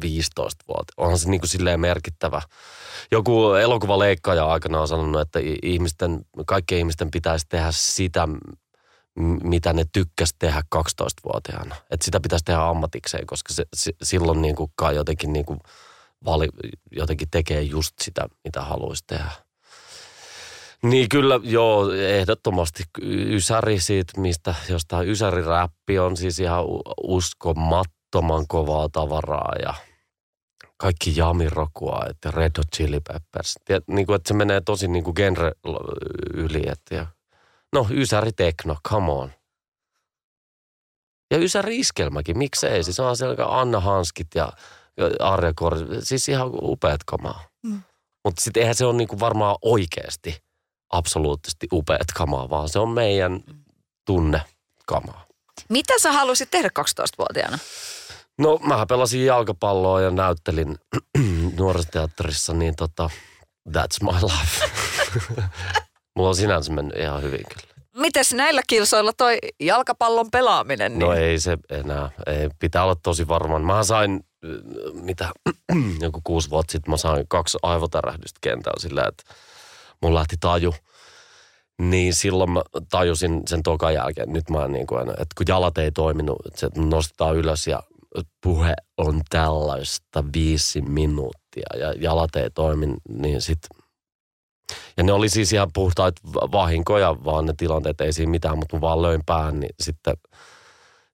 15 vuotta. Onhan se niin kuin silleen merkittävä. Joku elokuvaleikkaaja aikana on sanonut, että ihmisten, kaikkien ihmisten pitäisi tehdä sitä, mitä ne tykkäs tehdä 12-vuotiaana. Että sitä pitäisi tehdä ammatikseen, koska se, se, silloin niin kuin kai jotenkin, niin kuin vali, jotenkin tekee just sitä, mitä haluaisi tehdä. Niin kyllä, joo, ehdottomasti Ysäri siitä, mistä jostain Ysäri-räppi on siis ihan uskomattoman kovaa tavaraa ja kaikki jamirokua, että Red Hot Chili Peppers. Tiet, niin kuin, että se menee tosi niin kuin genre yli. Että ja, no, Ysäri Tekno, come on. Ja Ysäri Iskelmäkin, miksei? Siis on siellä Anna Hanskit ja Arja Kor, siis ihan upeat kamaa. Mm. Mutta sitten eihän se ole niinku varmaan oikeasti – absoluuttisesti upeat kamaa, vaan se on meidän tunne kamaa. Mitä sä halusit tehdä 12-vuotiaana? No mä pelasin jalkapalloa ja näyttelin nuorisoteatterissa, niin tota, that's my life. Mulla on sinänsä mennyt ihan hyvin kyllä. Mites näillä kilsoilla toi jalkapallon pelaaminen? No niin? No ei se enää. Ei, pitää olla tosi varmaan. Mä sain, mitä, joku kuusi vuotta sitten mä sain kaksi aivotärähdystä kentällä sillä, että mun lähti taju. Niin silloin mä tajusin sen tokan jälkeen, nyt mä niin kuin, että kun jalat ei toiminut, että se nostetaan ylös ja puhe on tällaista viisi minuuttia ja jalat ei toimi, niin sitten ja ne oli siis ihan puhtaita vahinkoja, vaan ne tilanteet ei siinä mitään, mutta mä vaan löin pään, niin sitten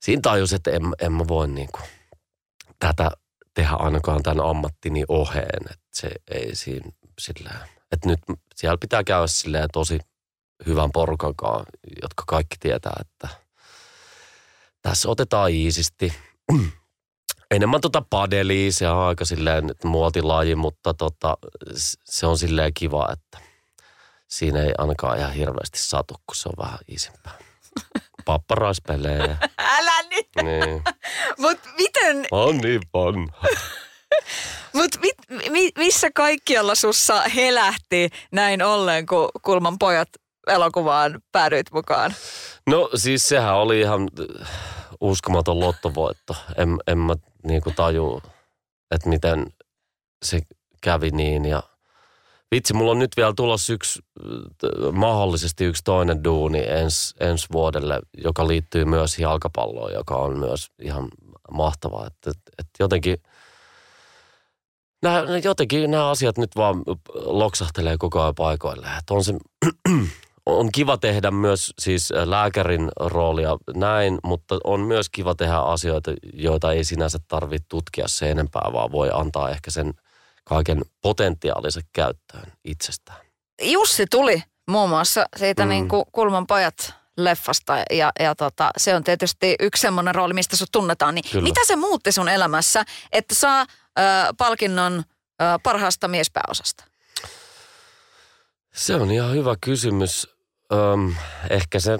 siinä tajus, että en, en mä voi niin kuin tätä tehdä ainakaan tämän ammattini oheen, että se ei siinä sillä että nyt siellä pitää käydä silleen tosi hyvän porukan kanssa, jotka kaikki tietää, että tässä otetaan iisisti. Enemmän tota padelia, se on aika silleen muotilaji, mutta tota, se on silleen kiva, että siinä ei ainakaan ihan hirveästi satu, kun se on vähän iisimpää. Papparaispelejä. Älä nyt! Niin. Mut miten... On niin vanha. Mutta mi, missä kaikkialla sussa helähti näin ollen, kun Kulman pojat elokuvaan päädyit mukaan? No siis sehän oli ihan uskomaton lottovoitto. En, en mä niinku taju, että miten se kävi niin ja vitsi, mulla on nyt vielä tulossa yksi, mahdollisesti yksi toinen duuni ens, ensi vuodelle, joka liittyy myös jalkapalloon, joka on myös ihan mahtavaa. Että, että jotenkin – nämä, jotenkin nämä asiat nyt vaan loksahtelee koko ajan paikoille. Että on, se, on kiva tehdä myös siis lääkärin roolia näin, mutta on myös kiva tehdä asioita, joita ei sinänsä tarvitse tutkia se enempää, vaan voi antaa ehkä sen kaiken potentiaalisen käyttöön itsestään. Jussi tuli muun muassa siitä mm. niin kuin Kulman pojat leffasta ja, ja tota, se on tietysti yksi semmoinen rooli, mistä sut tunnetaan. Niin mitä se muutti sun elämässä, että saa palkinnon parhaasta miespääosasta? Se on ihan hyvä kysymys. Öm, ehkä se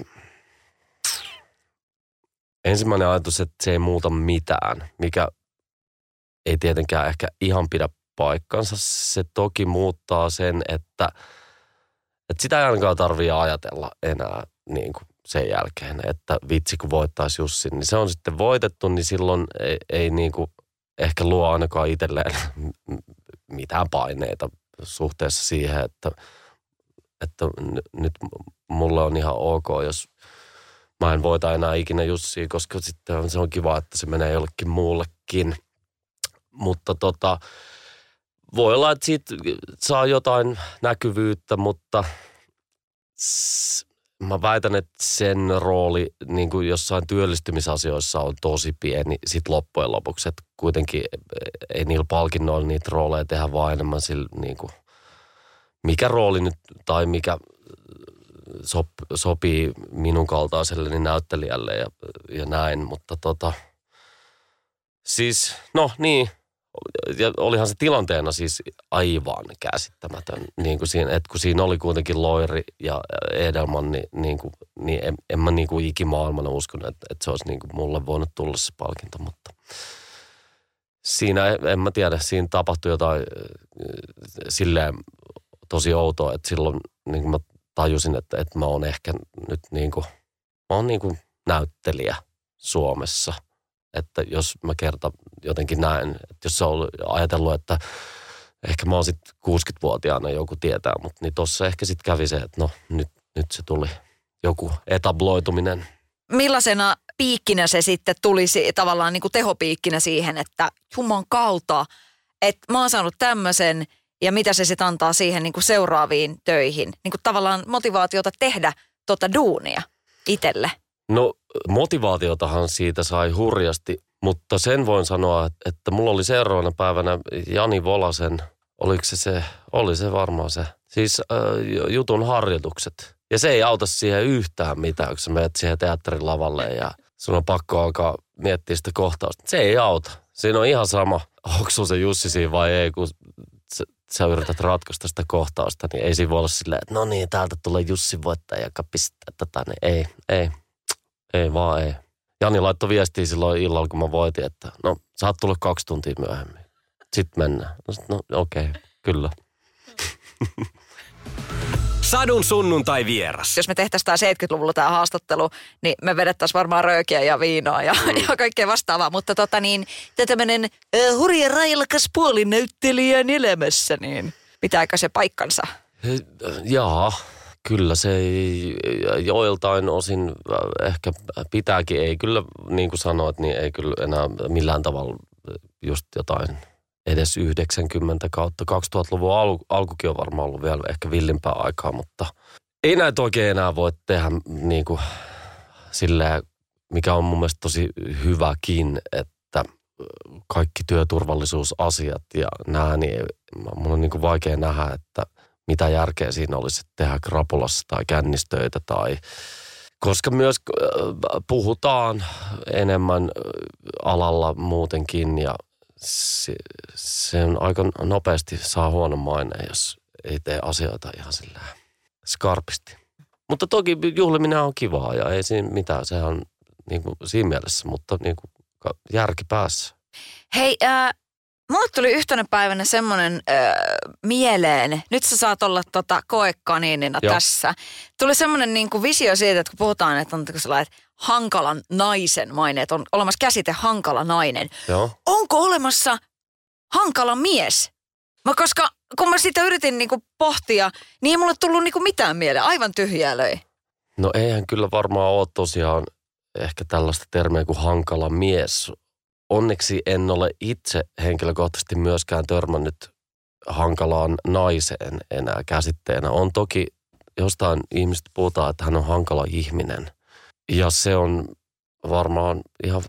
ensimmäinen ajatus, että se ei muuta mitään, mikä ei tietenkään ehkä ihan pidä paikkansa. Se toki muuttaa sen, että, että sitä ei ainakaan tarvitse ajatella enää niin kuin sen jälkeen, että vitsi kun voittaisi Jussi, niin se on sitten voitettu, niin silloin ei, ei niin kuin ehkä luo ainakaan itselleen mitään paineita suhteessa siihen, että, että nyt mulle on ihan ok, jos mä en voita enää ikinä Jussia, koska sitten se on kiva, että se menee jollekin muullekin. Mutta tota, voi olla, että siitä saa jotain näkyvyyttä, mutta mä väitän, että sen rooli niin kuin jossain työllistymisasioissa on tosi pieni sit loppujen lopuksi. Että kuitenkin ei niillä palkinnoilla niitä rooleja tehdä vaan enemmän sillä, niin kuin, mikä rooli nyt tai mikä sop, sopii minun kaltaiselle niin näyttelijälle ja, ja näin. Mutta tota, siis, no niin, ja olihan se tilanteena siis aivan käsittämätön. Niin kuin siinä, että kun siinä oli kuitenkin Loiri ja Edelman, niin, niin, kuin, niin en, en mä niin kuin ikimaailmana uskonut, että, että se olisi niin kuin mulle voinut tulla se palkinto, mutta siinä, en mä tiedä, siinä tapahtui jotain silleen tosi outoa, että silloin niin mä tajusin, että, että mä oon ehkä nyt niin kuin, mä oon niin kuin näyttelijä Suomessa – että jos mä kerta jotenkin näen, että jos se on ajatellut, että ehkä mä oon sitten 60-vuotiaana joku tietää, mutta niin tossa ehkä sitten kävi se, että no nyt, nyt se tuli joku etabloituminen. Millaisena piikkinä se sitten tulisi tavallaan niin kuin tehopiikkinä siihen, että juman kautta, että mä oon saanut tämmöisen ja mitä se sitten antaa siihen niin kuin seuraaviin töihin. Niin kuin tavallaan motivaatiota tehdä tota duunia itselle. No motivaatiotahan siitä sai hurjasti, mutta sen voin sanoa, että mulla oli seuraavana päivänä Jani Volasen, oliko se se, oli se varmaan se, siis äh, jutun harjoitukset. Ja se ei auta siihen yhtään mitään, kun sä menet siihen teatterin lavalle ja sun on pakko alkaa miettiä sitä kohtausta. Se ei auta. Siinä on ihan sama, onko se Jussi siinä vai ei, kun sä, sä yrität ratkaista sitä kohtausta, niin ei siinä voi olla silleen, että no niin, täältä tulee Jussi voittaja, joka pistää tätä. Niin ei, ei, ei vaan ei. Jani laittoi viestiä silloin illalla, kun mä voitin, että no, saat tulla kaksi tuntia myöhemmin. Sitten mennään. No, sit, no okei, okay, kyllä. Sadun sunnuntai vieras. Jos me tehtäisiin tämä 70-luvulla tämä haastattelu, niin me vedettäisiin varmaan röökiä ja viinoa ja, mm. ja kaikkea vastaavaa. Mutta tota niin, tämmöinen uh, hurja railakas puolinäyttelijän elämässä, niin pitääkö se paikkansa? Jaa, kyllä se ei, joiltain osin ehkä pitääkin. Ei kyllä, niin kuin sanoit, niin ei kyllä enää millään tavalla just jotain edes 90 kautta. 2000-luvun al- alkukin on varmaan ollut vielä ehkä villimpää aikaa, mutta ei näitä oikein enää voi tehdä niin kuin silleen, mikä on mun mielestä tosi hyväkin, että kaikki työturvallisuusasiat ja nämä, niin mun on niin kuin vaikea nähdä, että mitä järkeä siinä olisi tehdä krapulassa tai kännistöitä tai koska myös puhutaan enemmän alalla muutenkin ja se, on aika nopeasti saa huono maine, jos ei tee asioita ihan sillä skarpisti. Mutta toki juhliminen on kivaa ja ei siinä mitään, sehän on niin kuin siinä mielessä, mutta niin kuin järki päässä. Hei, äh, mulle tuli yhtenä päivänä semmoinen äh, mieleen, nyt sä saat olla tota koekaniinina Joo. tässä. Tuli semmoinen niin kuin visio siitä, että kun puhutaan, että on sellainen, hankalan naisen maine, että on olemassa käsite hankala nainen. Joo. Onko olemassa hankala mies? Mä koska kun mä sitä yritin niinku pohtia, niin ei mulle tullut niinku mitään mieleen. Aivan tyhjää löi. No eihän kyllä varmaan ole tosiaan ehkä tällaista termiä kuin hankala mies. Onneksi en ole itse henkilökohtaisesti myöskään törmännyt hankalaan naiseen enää käsitteenä. On toki jostain ihmistä puhutaan, että hän on hankala ihminen – ja se on varmaan ihan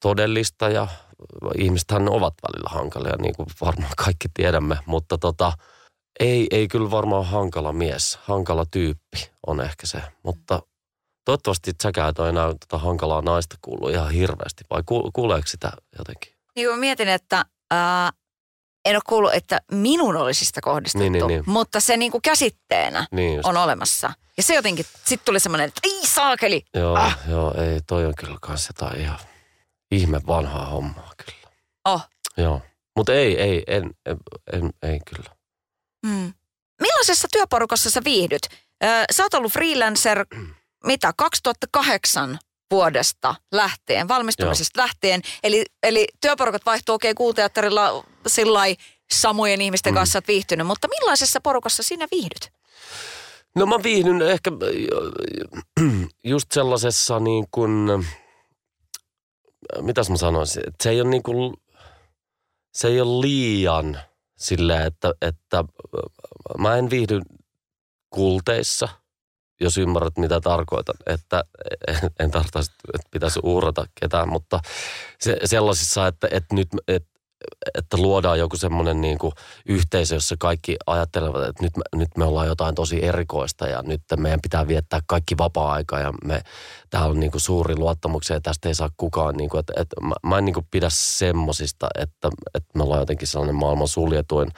todellista ja ihmistähän ovat välillä hankalia, niin kuin varmaan kaikki tiedämme, mutta tota, ei, ei kyllä varmaan hankala mies, hankala tyyppi on ehkä se, mutta toivottavasti säkään ole enää tota hankalaa naista kuullut ihan hirveästi, vai kuuleeko sitä jotenkin? Niin mietin, että ää, en ole kuullut, että minun olisi sitä kohdistettu, niin, niin, niin. mutta se niin kuin käsitteenä niin on olemassa. Ja se jotenkin, sitten tuli semmoinen, että ei saakeli. Joo, ah. joo, ei, toi on kyllä kans jotain ihan ihme vanhaa hommaa kyllä. Oh. Joo, mutta ei, ei, en, en, en, ei kyllä. Hmm. Millaisessa työporukassa sä viihdyt? Ö, sä oot ollut freelancer, mitä, 2008 vuodesta lähtien, valmistumisesta Joo. lähtien. Eli, eli työporukat vaihtuu okei okay, kuuteatterilla sillä samojen ihmisten mm. kanssa olet viihtynyt, mutta millaisessa porukassa sinä viihdyt? No mä viihdyn ehkä just sellaisessa niin kuin, mitäs mä sanoisin, että se ei ole niin kuin, se ei ole liian silleen, että, että mä en viihdy kulteissa – jos ymmärrät mitä tarkoitan. Että en tarkoita, että pitäisi uhrata ketään, mutta se, sellaisissa, että, että nyt että, että luodaan joku semmoinen niin yhteisö, jossa kaikki ajattelevat, että nyt, nyt me ollaan jotain tosi erikoista ja nyt meidän pitää viettää kaikki vapaa-aika ja me, täällä on niin kuin suuri luottamuksia ja tästä ei saa kukaan. Niin kuin, että, että mä, mä en niin kuin pidä semmosista, että, että me ollaan jotenkin sellainen maailman suljetuin.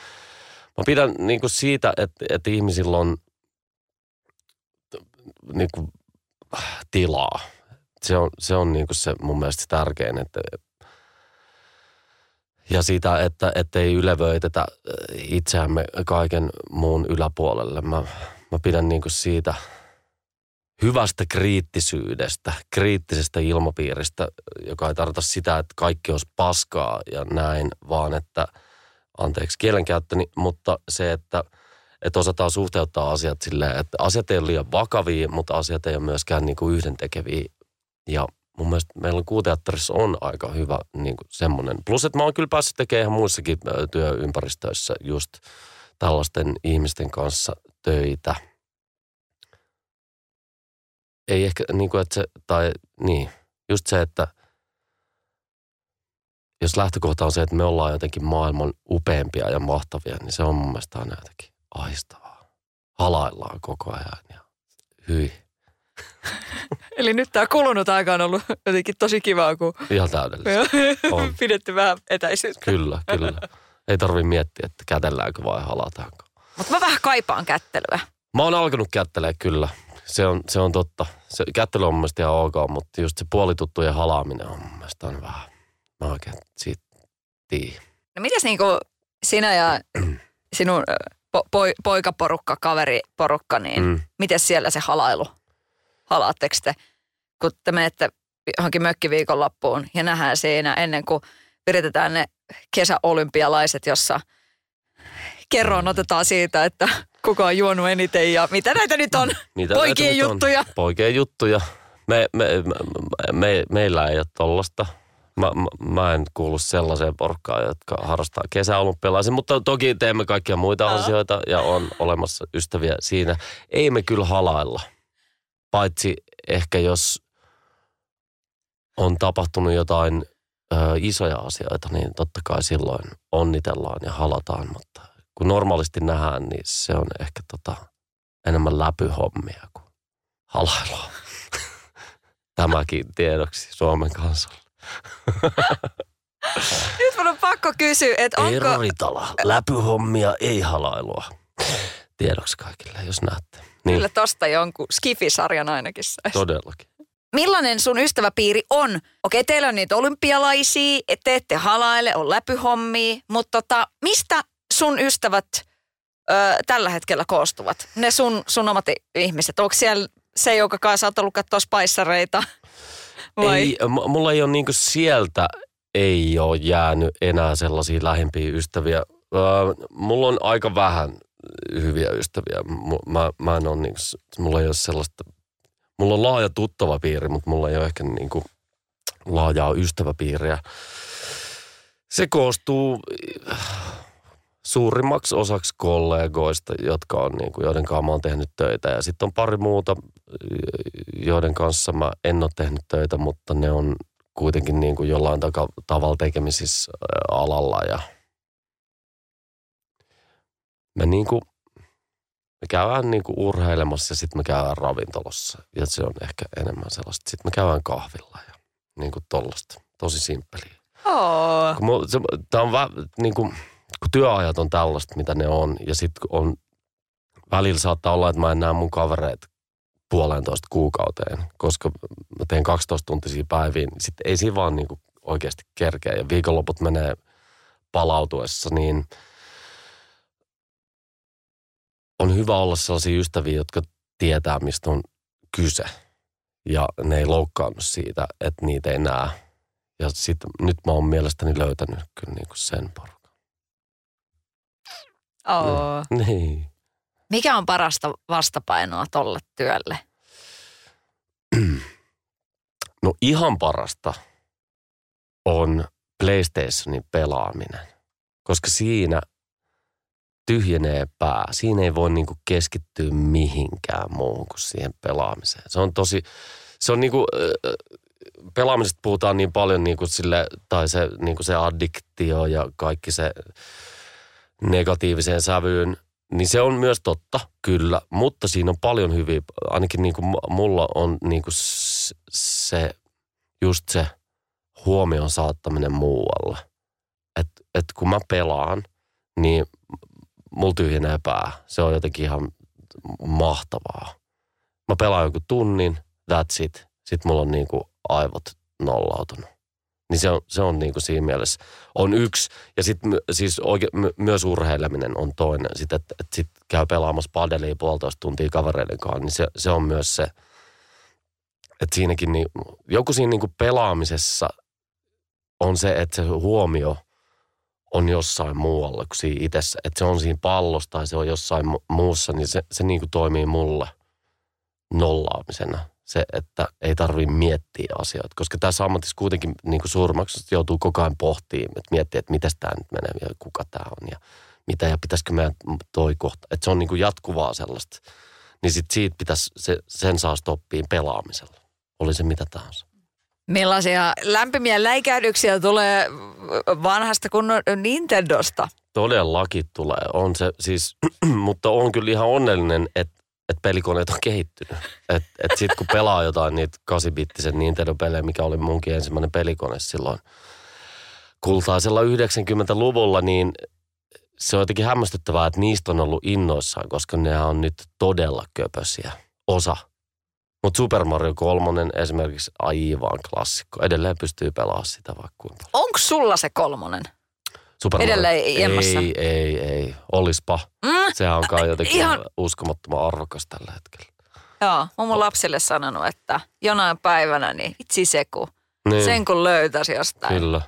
Mä pidän niin kuin siitä, että, että ihmisillä on niin kuin, tilaa. Se on, se on niin kuin se mun mielestä tärkein, että ja siitä, että, että ei ylevöitetä itseämme kaiken muun yläpuolelle. Mä, mä pidän niin kuin siitä hyvästä kriittisyydestä, kriittisestä ilmapiiristä, joka ei tarkoita sitä, että kaikki olisi paskaa ja näin, vaan että, anteeksi kielenkäyttöni, mutta se, että – Että osataan suhteuttaa asiat silleen, että asiat ei ole liian vakavia, mutta asiat ei ole myöskään niin kuin yhdentekeviä. Ja mun mielestä meillä kuuteatterissa on aika hyvä niin kuin semmoinen. Plus, että mä oon kyllä päässyt tekemään ihan muissakin työympäristöissä just tällaisten ihmisten kanssa töitä. Ei ehkä niin kuin, että se, tai niin, just se, että jos lähtökohta on se, että me ollaan jotenkin maailman upeimpia ja mahtavia, niin se on mun mielestä aina jotenkin ahistavaa. Halaillaan koko ajan ja hyi. Eli nyt tämä kulunut aika on ollut jotenkin tosi kivaa, kun Ihan täydellistä. On. pidetty vähän etäisyyttä. Kyllä, kyllä. Ei tarvi miettiä, että kätelläänkö vai halataanko. Mutta mä vähän kaipaan kättelyä. Mä oon alkanut kättelee kyllä. Se on, se on totta. Se, kättely on mun mielestä ihan ok, mutta just se puolituttujen halaaminen on mun mielestä on vähän... Mä oikein siitä tii. No mitäs niinku sinä ja sinun po- poi- poikaporukka, kaveriporukka, niin mm. Miten siellä se halailu? Halaatteko te, kun te menette johonkin mökkiviikonloppuun ja nähdään siinä ennen kuin pidetään ne kesäolympialaiset, jossa kerroon otetaan siitä, että kuka on juonut eniten ja mitä näitä nyt on? Mitä Poikien nyt on? juttuja. Poikien juttuja. Me, me, me, me, meillä ei ole tollasta. Mä, mä, mä en kuulu sellaiseen porkkaan, jotka harrastaa kesäolympialaisen, mutta toki teemme kaikkia muita Aa. asioita ja on olemassa ystäviä siinä. Ei me kyllä halailla, paitsi ehkä jos on tapahtunut jotain ö, isoja asioita, niin totta kai silloin onnitellaan ja halataan, mutta kun normaalisti nähdään, niin se on ehkä tota, enemmän läpyhommia kuin halailua. Tämäkin tiedoksi Suomen kansalle. Nyt mun on pakko kysyä, että Ei onko... Ravintala, läpyhommia, ei halailua. Tiedoksi kaikille, jos näette. Niin, Kyllä tosta jonkun Skifi-sarjan ainakin saisi. todellakin. Millainen sun ystäväpiiri on? Okei, teillä on niitä olympialaisia, te ette halaile, on läpyhommia, mutta tota, mistä sun ystävät ö, tällä hetkellä koostuvat? Ne sun, sun omat ihmiset. Onko siellä se, joka kanssa oot ollut katsoa spaissareita? Vai? Ei, m- mulla ei ole niinku sieltä ei ole jäänyt enää sellaisia lähimpiä ystäviä. Öö, mulla on aika vähän hyviä ystäviä. M- Mä, mä en ole niinku, mulla ei ole sellaista, mulla on laaja tuttava piiri, mutta mulla ei ole ehkä niinku laajaa ystäväpiiriä. Se koostuu suurimmaksi osaksi kollegoista, jotka on niinku, joiden kanssa mä oon tehnyt töitä. Ja sitten on pari muuta, joiden kanssa mä en ole tehnyt töitä, mutta ne on kuitenkin niin kuin jollain taka, tavalla tekemisissä alalla ja me niin kuin, me käydään niin kuin urheilemassa ja sitten me käydään ravintolassa ja se on ehkä enemmän sellaista. Sitten me käydään kahvilla ja niin kuin tollasta. Tosi simppeliä. Oh. Tää on vä, niin kuin, kun työajat on tällaista, mitä ne on, ja sitten on, välillä saattaa olla, että mä en näe mun kavereita puolentoista kuukauteen, koska mä teen 12 tuntisia päiviä, niin sitten ei siinä vaan niin kuin oikeasti kerkeä, ja viikonloput menee palautuessa, niin on hyvä olla sellaisia ystäviä, jotka tietää, mistä on kyse. Ja ne ei loukkaannut siitä, että niitä ei näe. Ja sitten nyt mä oon mielestäni löytänyt kyllä niinku sen Oh. Niin. Mikä on parasta vastapainoa tolle työlle? No ihan parasta on PlayStationin pelaaminen, koska siinä tyhjenee pää. Siinä ei voi niinku keskittyä mihinkään muuhun kuin siihen pelaamiseen. Se on tosi, se on niinku, pelaamisesta puhutaan niin paljon niinku sille, tai se, niinku se addiktio ja kaikki se negatiiviseen sävyyn, niin se on myös totta, kyllä, mutta siinä on paljon hyviä, ainakin niin kuin mulla on niin kuin se, just se huomion saattaminen muualle. Että et kun mä pelaan, niin mulla tyhjenee pää. Se on jotenkin ihan mahtavaa. Mä pelaan joku tunnin, that's it. Sitten mulla on niin kuin aivot nollautunut. Niin se on, se on niin kuin siinä mielessä, on yksi. Ja sitten siis oike, my, myös urheileminen on toinen. Sitten, että et sit käy pelaamassa padelia puolitoista tuntia kavereiden kanssa, niin se, se on myös se, että siinäkin niin, joku siinä niin kuin pelaamisessa on se, että se huomio on jossain muualla kuin siinä itsessä. Että se on siinä pallossa tai se on jossain mu- muussa, niin se, se niin kuin toimii mulle nollaamisena. Se, että ei tarvitse miettiä asioita. Koska tässä ammatissa kuitenkin niin kuin surmauksessa joutuu koko ajan pohtimaan, että miettiä, että miten tämä nyt menee ja kuka tämä on ja mitä ja pitäisikö meidän toi kohta. Että se on niin kuin jatkuvaa sellaista. Niin sit siitä pitäisi, se, sen saa stoppiin pelaamisella. Oli se mitä tahansa. Millaisia lämpimiä läikähdyksiä tulee vanhasta kunnon Nintendosta? Todellakin tulee. On se siis, mutta on kyllä ihan onnellinen, että että pelikoneet on kehittynyt. Että et sitten kun pelaa jotain niitä 8-bittisen Nintendo-pelejä, mikä oli munkin ensimmäinen pelikone silloin kultaisella 90-luvulla, niin se on jotenkin hämmästyttävää, että niistä on ollut innoissaan, koska ne on nyt todella köpösiä. Osa. Mutta Super Mario 3 esimerkiksi aivan klassikko. Edelleen pystyy pelaamaan sitä vaikka kuinka. Onko sulla se kolmonen? Super Edelleen jemmassa. Ei, ei, ei. Olispa. Mm, Sehän on kai jotenkin Ihan- uskomattoman arvokas tällä hetkellä. joo, mä oon mun lapsille sanonut, että jonain päivänä, niin vitsi se kun, Niin, sen kun löytäisi jostain. kyllä.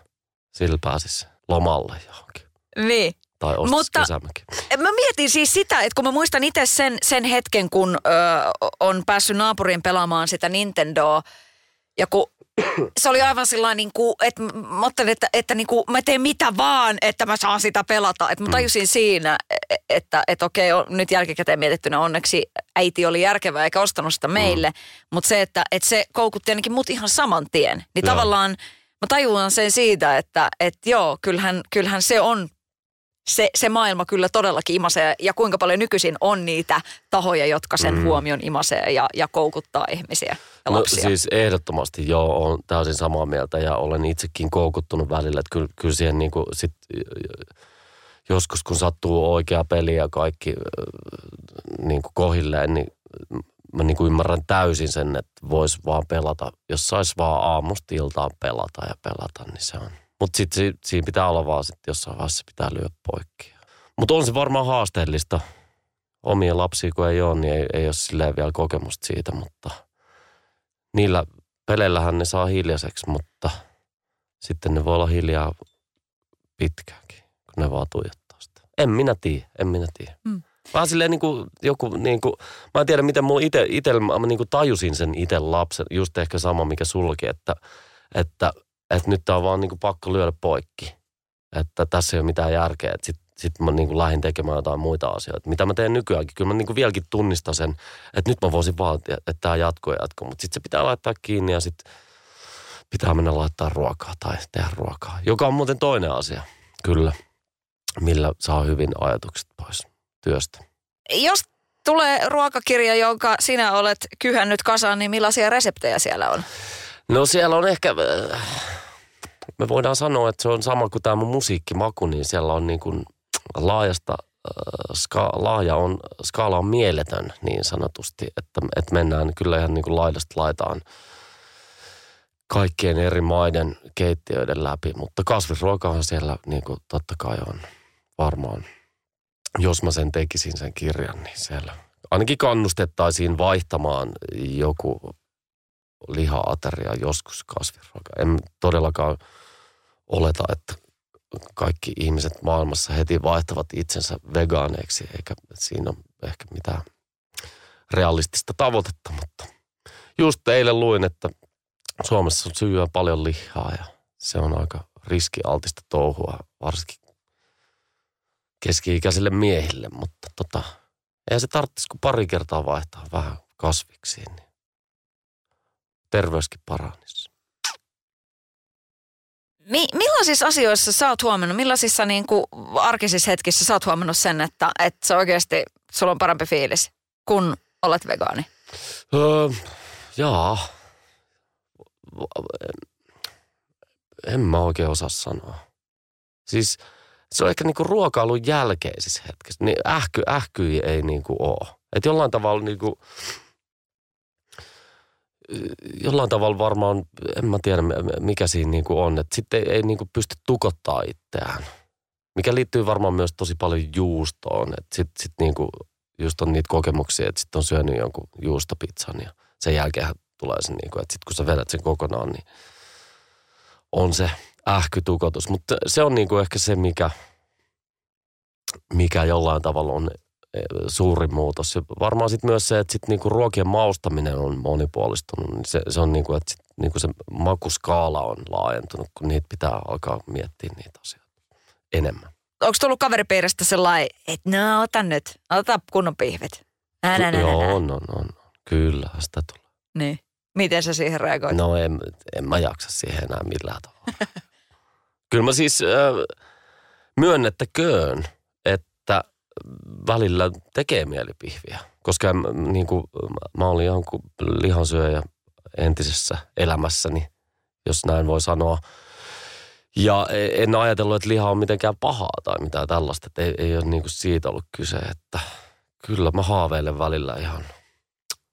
Sillä pääsisi lomalle johonkin. Niin. Tai Mutta- kesämökin. Mä mietin siis sitä, että kun mä muistan itse sen, sen hetken, kun ö, on päässyt naapuriin pelaamaan sitä Nintendoa, ja kun se oli aivan sellainen, niin kuin, että mä ajattelin, että, että niin kuin, mä teen mitä vaan, että mä saan sitä pelata. Että mä tajusin siinä, e- että, että okei, on- nyt jälkikäteen mietittynä onneksi äiti oli järkevä eikä ostanut sitä meille. Mutta se, että, että se koukutti ainakin mut ihan saman tien. Niin Joo. tavallaan mä tajuan sen siitä, että, että joo, kyllähän, kyllähän se on se, se maailma kyllä todellakin imasee ja kuinka paljon nykyisin on niitä tahoja, jotka sen mm. huomion imasee ja, ja koukuttaa ihmisiä ja No lapsia. siis ehdottomasti joo, olen täysin samaa mieltä ja olen itsekin koukuttunut välillä, että kyllä, kyllä siihen niin kuin sit, joskus kun sattuu oikea peli ja kaikki niin kuin kohilleen, niin mä niin kuin ymmärrän täysin sen, että vois vaan pelata, jos sais vaan aamusta iltaan pelata ja pelata, niin se on. Mutta sitten si, siinä pitää olla vaan sitten jossain vaiheessa pitää lyödä poikki. Mutta on se varmaan haasteellista. Omia lapsia kun ei ole, niin ei, ei ole silleen vielä kokemusta siitä, mutta niillä peleillähän ne saa hiljaiseksi, mutta sitten ne voi olla hiljaa pitkäänkin, kun ne vaan tuijottaa sitä. En minä tiedä, en minä tiedä. Mm. Vaan silleen niin kuin, joku, niin kuin, mä en tiedä miten mulla ite, ite mä niin kuin tajusin sen itse lapsen, just ehkä sama mikä sullakin, että, että, että nyt on vaan niin kuin pakko lyödä poikki. Että tässä ei ole mitään järkeä, että sit, mä niin kuin lähdin tekemään jotain muita asioita. Mitä mä teen nykyäänkin, kyllä mä niin kuin vieläkin tunnistan sen, että nyt mä voisin vaan, että tämä jatkuu ja jatkuu. Mutta sitten se pitää laittaa kiinni ja sitten pitää mennä laittaa ruokaa tai tehdä ruokaa. Joka on muuten toinen asia, kyllä, millä saa hyvin ajatukset pois työstä. Jos tulee ruokakirja, jonka sinä olet kyhännyt kasaan, niin millaisia reseptejä siellä on? No siellä on ehkä, äh, me voidaan sanoa, että se on sama kuin tämä mun musiikkimaku, niin siellä on niin kuin laajasta, äh, ska, laaja on, skaala on mieletön niin sanotusti, että, että mennään kyllä ihan niin kuin laidasta laitaan kaikkien eri maiden keittiöiden läpi, mutta kasvisruokahan siellä niin kuin totta kai on varmaan. Jos mä sen tekisin sen kirjan, niin siellä ainakin kannustettaisiin vaihtamaan joku liha-ateria joskus kasvisruoka. En todellakaan oleta, että kaikki ihmiset maailmassa heti vaihtavat itsensä vegaaneiksi, eikä siinä ole ehkä mitään realistista tavoitetta, mutta just eilen luin, että Suomessa syödään paljon lihaa ja se on aika riskialtista touhua, varsinkin keski-ikäisille miehille, mutta tota, ei se tarvitsisi kuin pari kertaa vaihtaa vähän kasviksiin, niin terveyskin paranisi. Mi- millaisissa asioissa sä oot huomannut, millaisissa niin kuin arkisissa hetkissä sä oot huomannut sen, että, että se oikeasti, sulla on parempi fiilis, kun olet vegaani? Öö, jaa. En mä oikein osaa sanoa. Siis se on ehkä niinku ruokailun jälkeisissä hetkessä. Niin ähky, ähkyjä ei niinku oo. Et jollain tavalla niinku, jollain tavalla varmaan, en mä tiedä mikä siinä niinku on, että sitten ei, ei niinku pysty tukottaa itseään. Mikä liittyy varmaan myös tosi paljon juustoon, että sitten sit niinku just on niitä kokemuksia, että sitten on syönyt jonkun juustopizzan ja sen jälkeen tulee se niinku, että sitten kun sä vedät sen kokonaan, niin on se ähkytukotus. Mutta se on niinku ehkä se, mikä, mikä jollain tavalla on suuri muutos. Ja varmaan sitten myös se, että sit niinku ruokien maustaminen on monipuolistunut. Niin se, se on niinku, että sit niinku se makuskaala on laajentunut, kun niitä pitää alkaa miettiä niitä asioita enemmän. Onko tullut kaveripiiristä sellainen, että no ota nyt, ota kunnon pihvit. Nä, nä, nä, Joo, on, on, on. Kyllä, sitä tulee. Niin. Miten sä siihen reagoit? No en, en mä jaksa siihen enää millään tavalla. Kyllä mä siis äh, myönnettäköön, että välillä tekee mieli pihviä. Koska niin kuin, mä olin ihan kuin lihansyöjä entisessä elämässäni, jos näin voi sanoa. Ja en ajatellut, että liha on mitenkään pahaa tai mitään tällaista. Että ei, ei ole niin kuin siitä ollut kyse, että kyllä mä haaveilen välillä ihan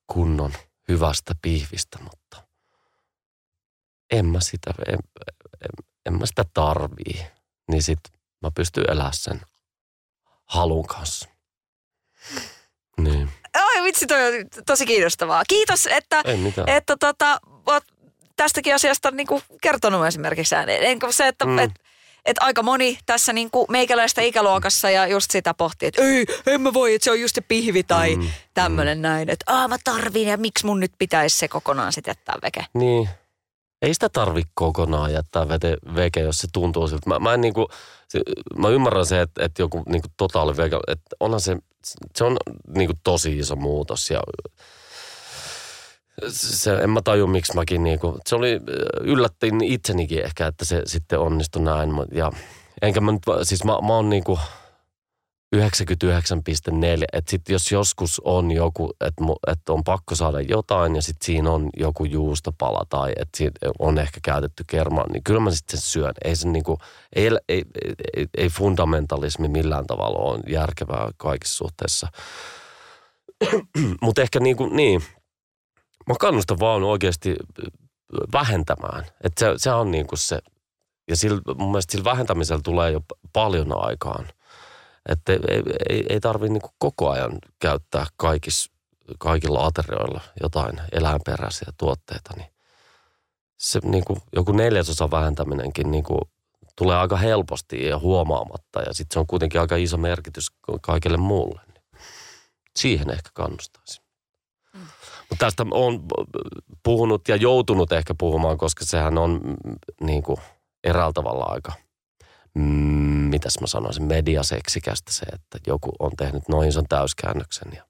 kunnon hyvästä pihvistä, mutta en mä sitä, en, en, en mä sitä tarvii. Niin sit mä pystyn elämään sen halun kanssa. Niin, Ai vitsi, toi on tosi kiinnostavaa. Kiitos, että, että tota, oot tästäkin asiasta niin kuin kertonut esimerkiksi ääneen. Enkä se, että mm. et, et aika moni tässä niin kuin meikäläistä ikäluokassa ja just sitä pohtii, että ei, en mä voi, että se on just se pihvi tai mm. tämmöinen mm. näin. Että aah mä tarviin ja miksi mun nyt pitäisi se kokonaan sitten jättää veke. Niin. Ei sitä tarvi kokonaan jättää vete, veke, jos se tuntuu siltä. Mä, mä, en niinku, mä ymmärrän se, että, että joku niinku totaali vege, että onhan se, se on niinku tosi iso muutos ja se, en mä taju, miksi mäkin niinku, se oli, yllättin itsenikin ehkä, että se sitten onnistui näin. Ja enkä mä nyt, siis mä, mä oon niinku 99,4, että sit jos joskus on joku, että et on pakko saada jotain ja sitten siinä on joku juustopala tai että on ehkä käytetty kermaa, niin kyllä mä sitten syön. Ei se niinku, ei, ei, ei, ei fundamentalismi millään tavalla ole järkevää kaikissa suhteissa. Mutta ehkä niinku, niin, mä kannustan vaan oikeasti vähentämään. Että se, se on niinku se, ja sillä, mun mielestä sillä vähentämisellä tulee jo paljon aikaan. Että ei, ei, ei, tarvitse niinku koko ajan käyttää kaikis, kaikilla aterioilla jotain eläinperäisiä tuotteita. Niin se niinku, joku neljäsosa vähentäminenkin niinku, tulee aika helposti ja huomaamatta. Ja sitten se on kuitenkin aika iso merkitys kaikille muulle. Niin siihen ehkä kannustaisin. Mutta tästä on puhunut ja joutunut ehkä puhumaan, koska sehän on mm, niin kuin eräällä tavalla aika, mm, mitäs mä sanoisin, mediaseksikästä se, että joku on tehnyt noin ison täyskäännöksen. Ja.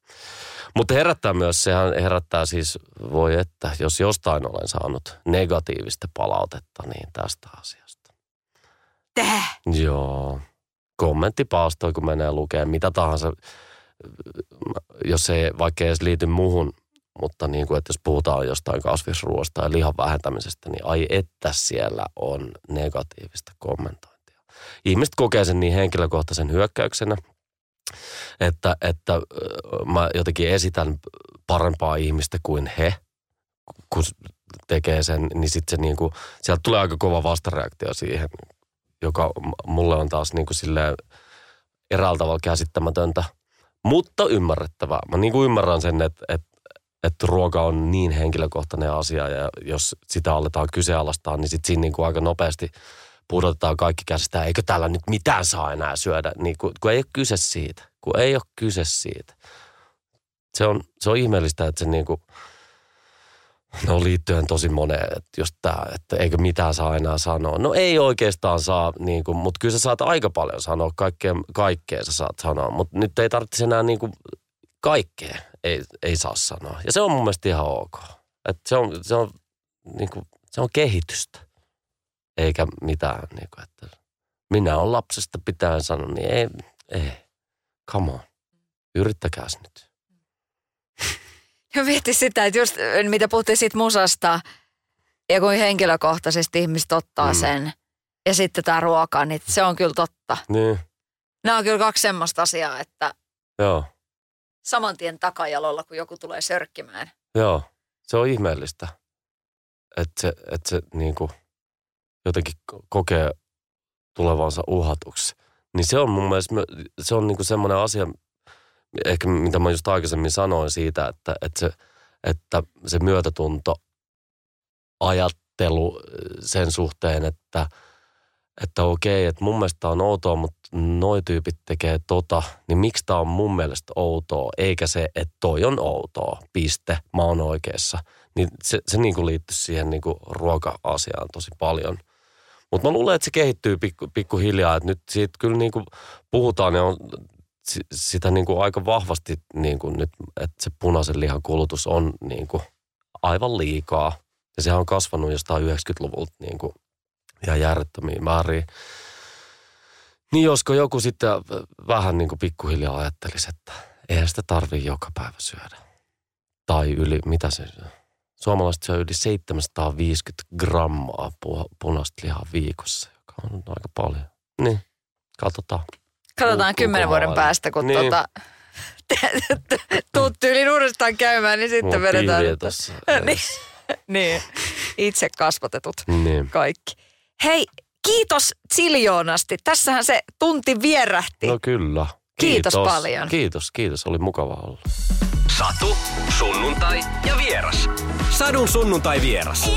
Mutta herättää myös, sehän herättää siis, voi että, jos jostain olen saanut negatiivista palautetta, niin tästä asiasta. Täh. Joo. Kommenttipalstoi, kun menee lukemaan mitä tahansa, jos ei vaikka ei edes liity muuhun, mutta niin kuin, että jos puhutaan jostain kasvisruoasta ja lihan vähentämisestä, niin ai että siellä on negatiivista kommentointia. Ihmiset kokee sen niin henkilökohtaisen hyökkäyksenä, että, että mä jotenkin esitän parempaa ihmistä kuin he, kun tekee sen, niin sitten se niin kuin, sieltä tulee aika kova vastareaktio siihen, joka mulle on taas niin kuin silleen eräällä tavalla käsittämätöntä, mutta ymmärrettävää. Mä niin kuin ymmärrän sen, että, että, että ruoka on niin henkilökohtainen asia ja jos sitä aletaan kyseenalaistaa, niin sitten siinä niin kuin aika nopeasti pudotetaan kaikki käsistä, eikö täällä nyt mitään saa enää syödä, niin kun, kun ei ole kyse siitä, kun ei ole kyse siitä. Se on, se on ihmeellistä, että se niin kuin, no liittyen tosi moneen, että jos tää, että eikö mitään saa enää sanoa. No ei oikeastaan saa, niin kuin, mutta kyllä sä saat aika paljon sanoa, kaikkea, kaikkea sä saat sanoa, mutta nyt ei tarvitse enää niin kuin, kaikkea ei, ei saa sanoa. Ja se on mun mielestä ihan ok. Et se on, se on, niin kuin, se on kehitystä, eikä mitään, niin kuin, että minä olen lapsesta pitäen sanoa, niin ei, ei, come on, yrittäkääs nyt. Ja mietti sitä, että just mitä puhuttiin siitä musasta ja kuin henkilökohtaisesti ihmiset ottaa Mm. mm. sen. Ja sitten tämä ruoka, niin se on kyllä totta. Niin, Nämä on kyllä kaksi semmoista asiaa, että joo, saman tien takajalolla, kun joku tulee sörkkimään. joo, se on ihmeellistä, että se, että se niin kuin, jotenkin ko- kokee tulevansa uhatuksi. Niin se on mun mielestä, se on niin kuin semmoinen asia, ehkä mitä mä just aikaisemmin sanoin siitä, että, että, se, että se myötätunto, ajattelu sen suhteen, että että okei, että mun mielestä on outoa, mutta noi tyypit tekee tota, niin miksi tää on mun mielestä outoa, eikä se, että toi on outoa, piste, mä oon oikeassa. Niin se, se niin kuin liittyy siihen niin kuin ruoka-asiaan tosi paljon. Mutta mä luulen, että se kehittyy pikku, että nyt siitä kyllä niin kuin puhutaan ja on sitä niin kuin aika vahvasti niin kuin nyt, että se punaisen lihan kulutus on niin kuin aivan liikaa. Ja sehän on kasvanut jostain 90-luvulta niin kuin ihan järjettömiin määriin. Niin josko joku sitten vähän niin kuin pikkuhiljaa ajattelisi, että eihän sitä tarvii joka päivä syödä. Tai yli, mitä se Suomalaiset syö yli 750 grammaa punaista lihaa viikossa, joka on aika paljon. Niin, katsotaan. Katsotaan kymmenen vuoden päästä, kun niin. tota, tuut tyyliin uudestaan käymään, niin sitten Mulla vedetään. Niin, niin, itse kasvatetut niin. kaikki. Hei, kiitos siljoonasti. Tässähän se tunti vierähti. No kyllä. Kiitos, kiitos paljon. Kiitos, kiitos. Oli mukava olla. Satu, sunnuntai ja vieras. Sadun sunnuntai vieras.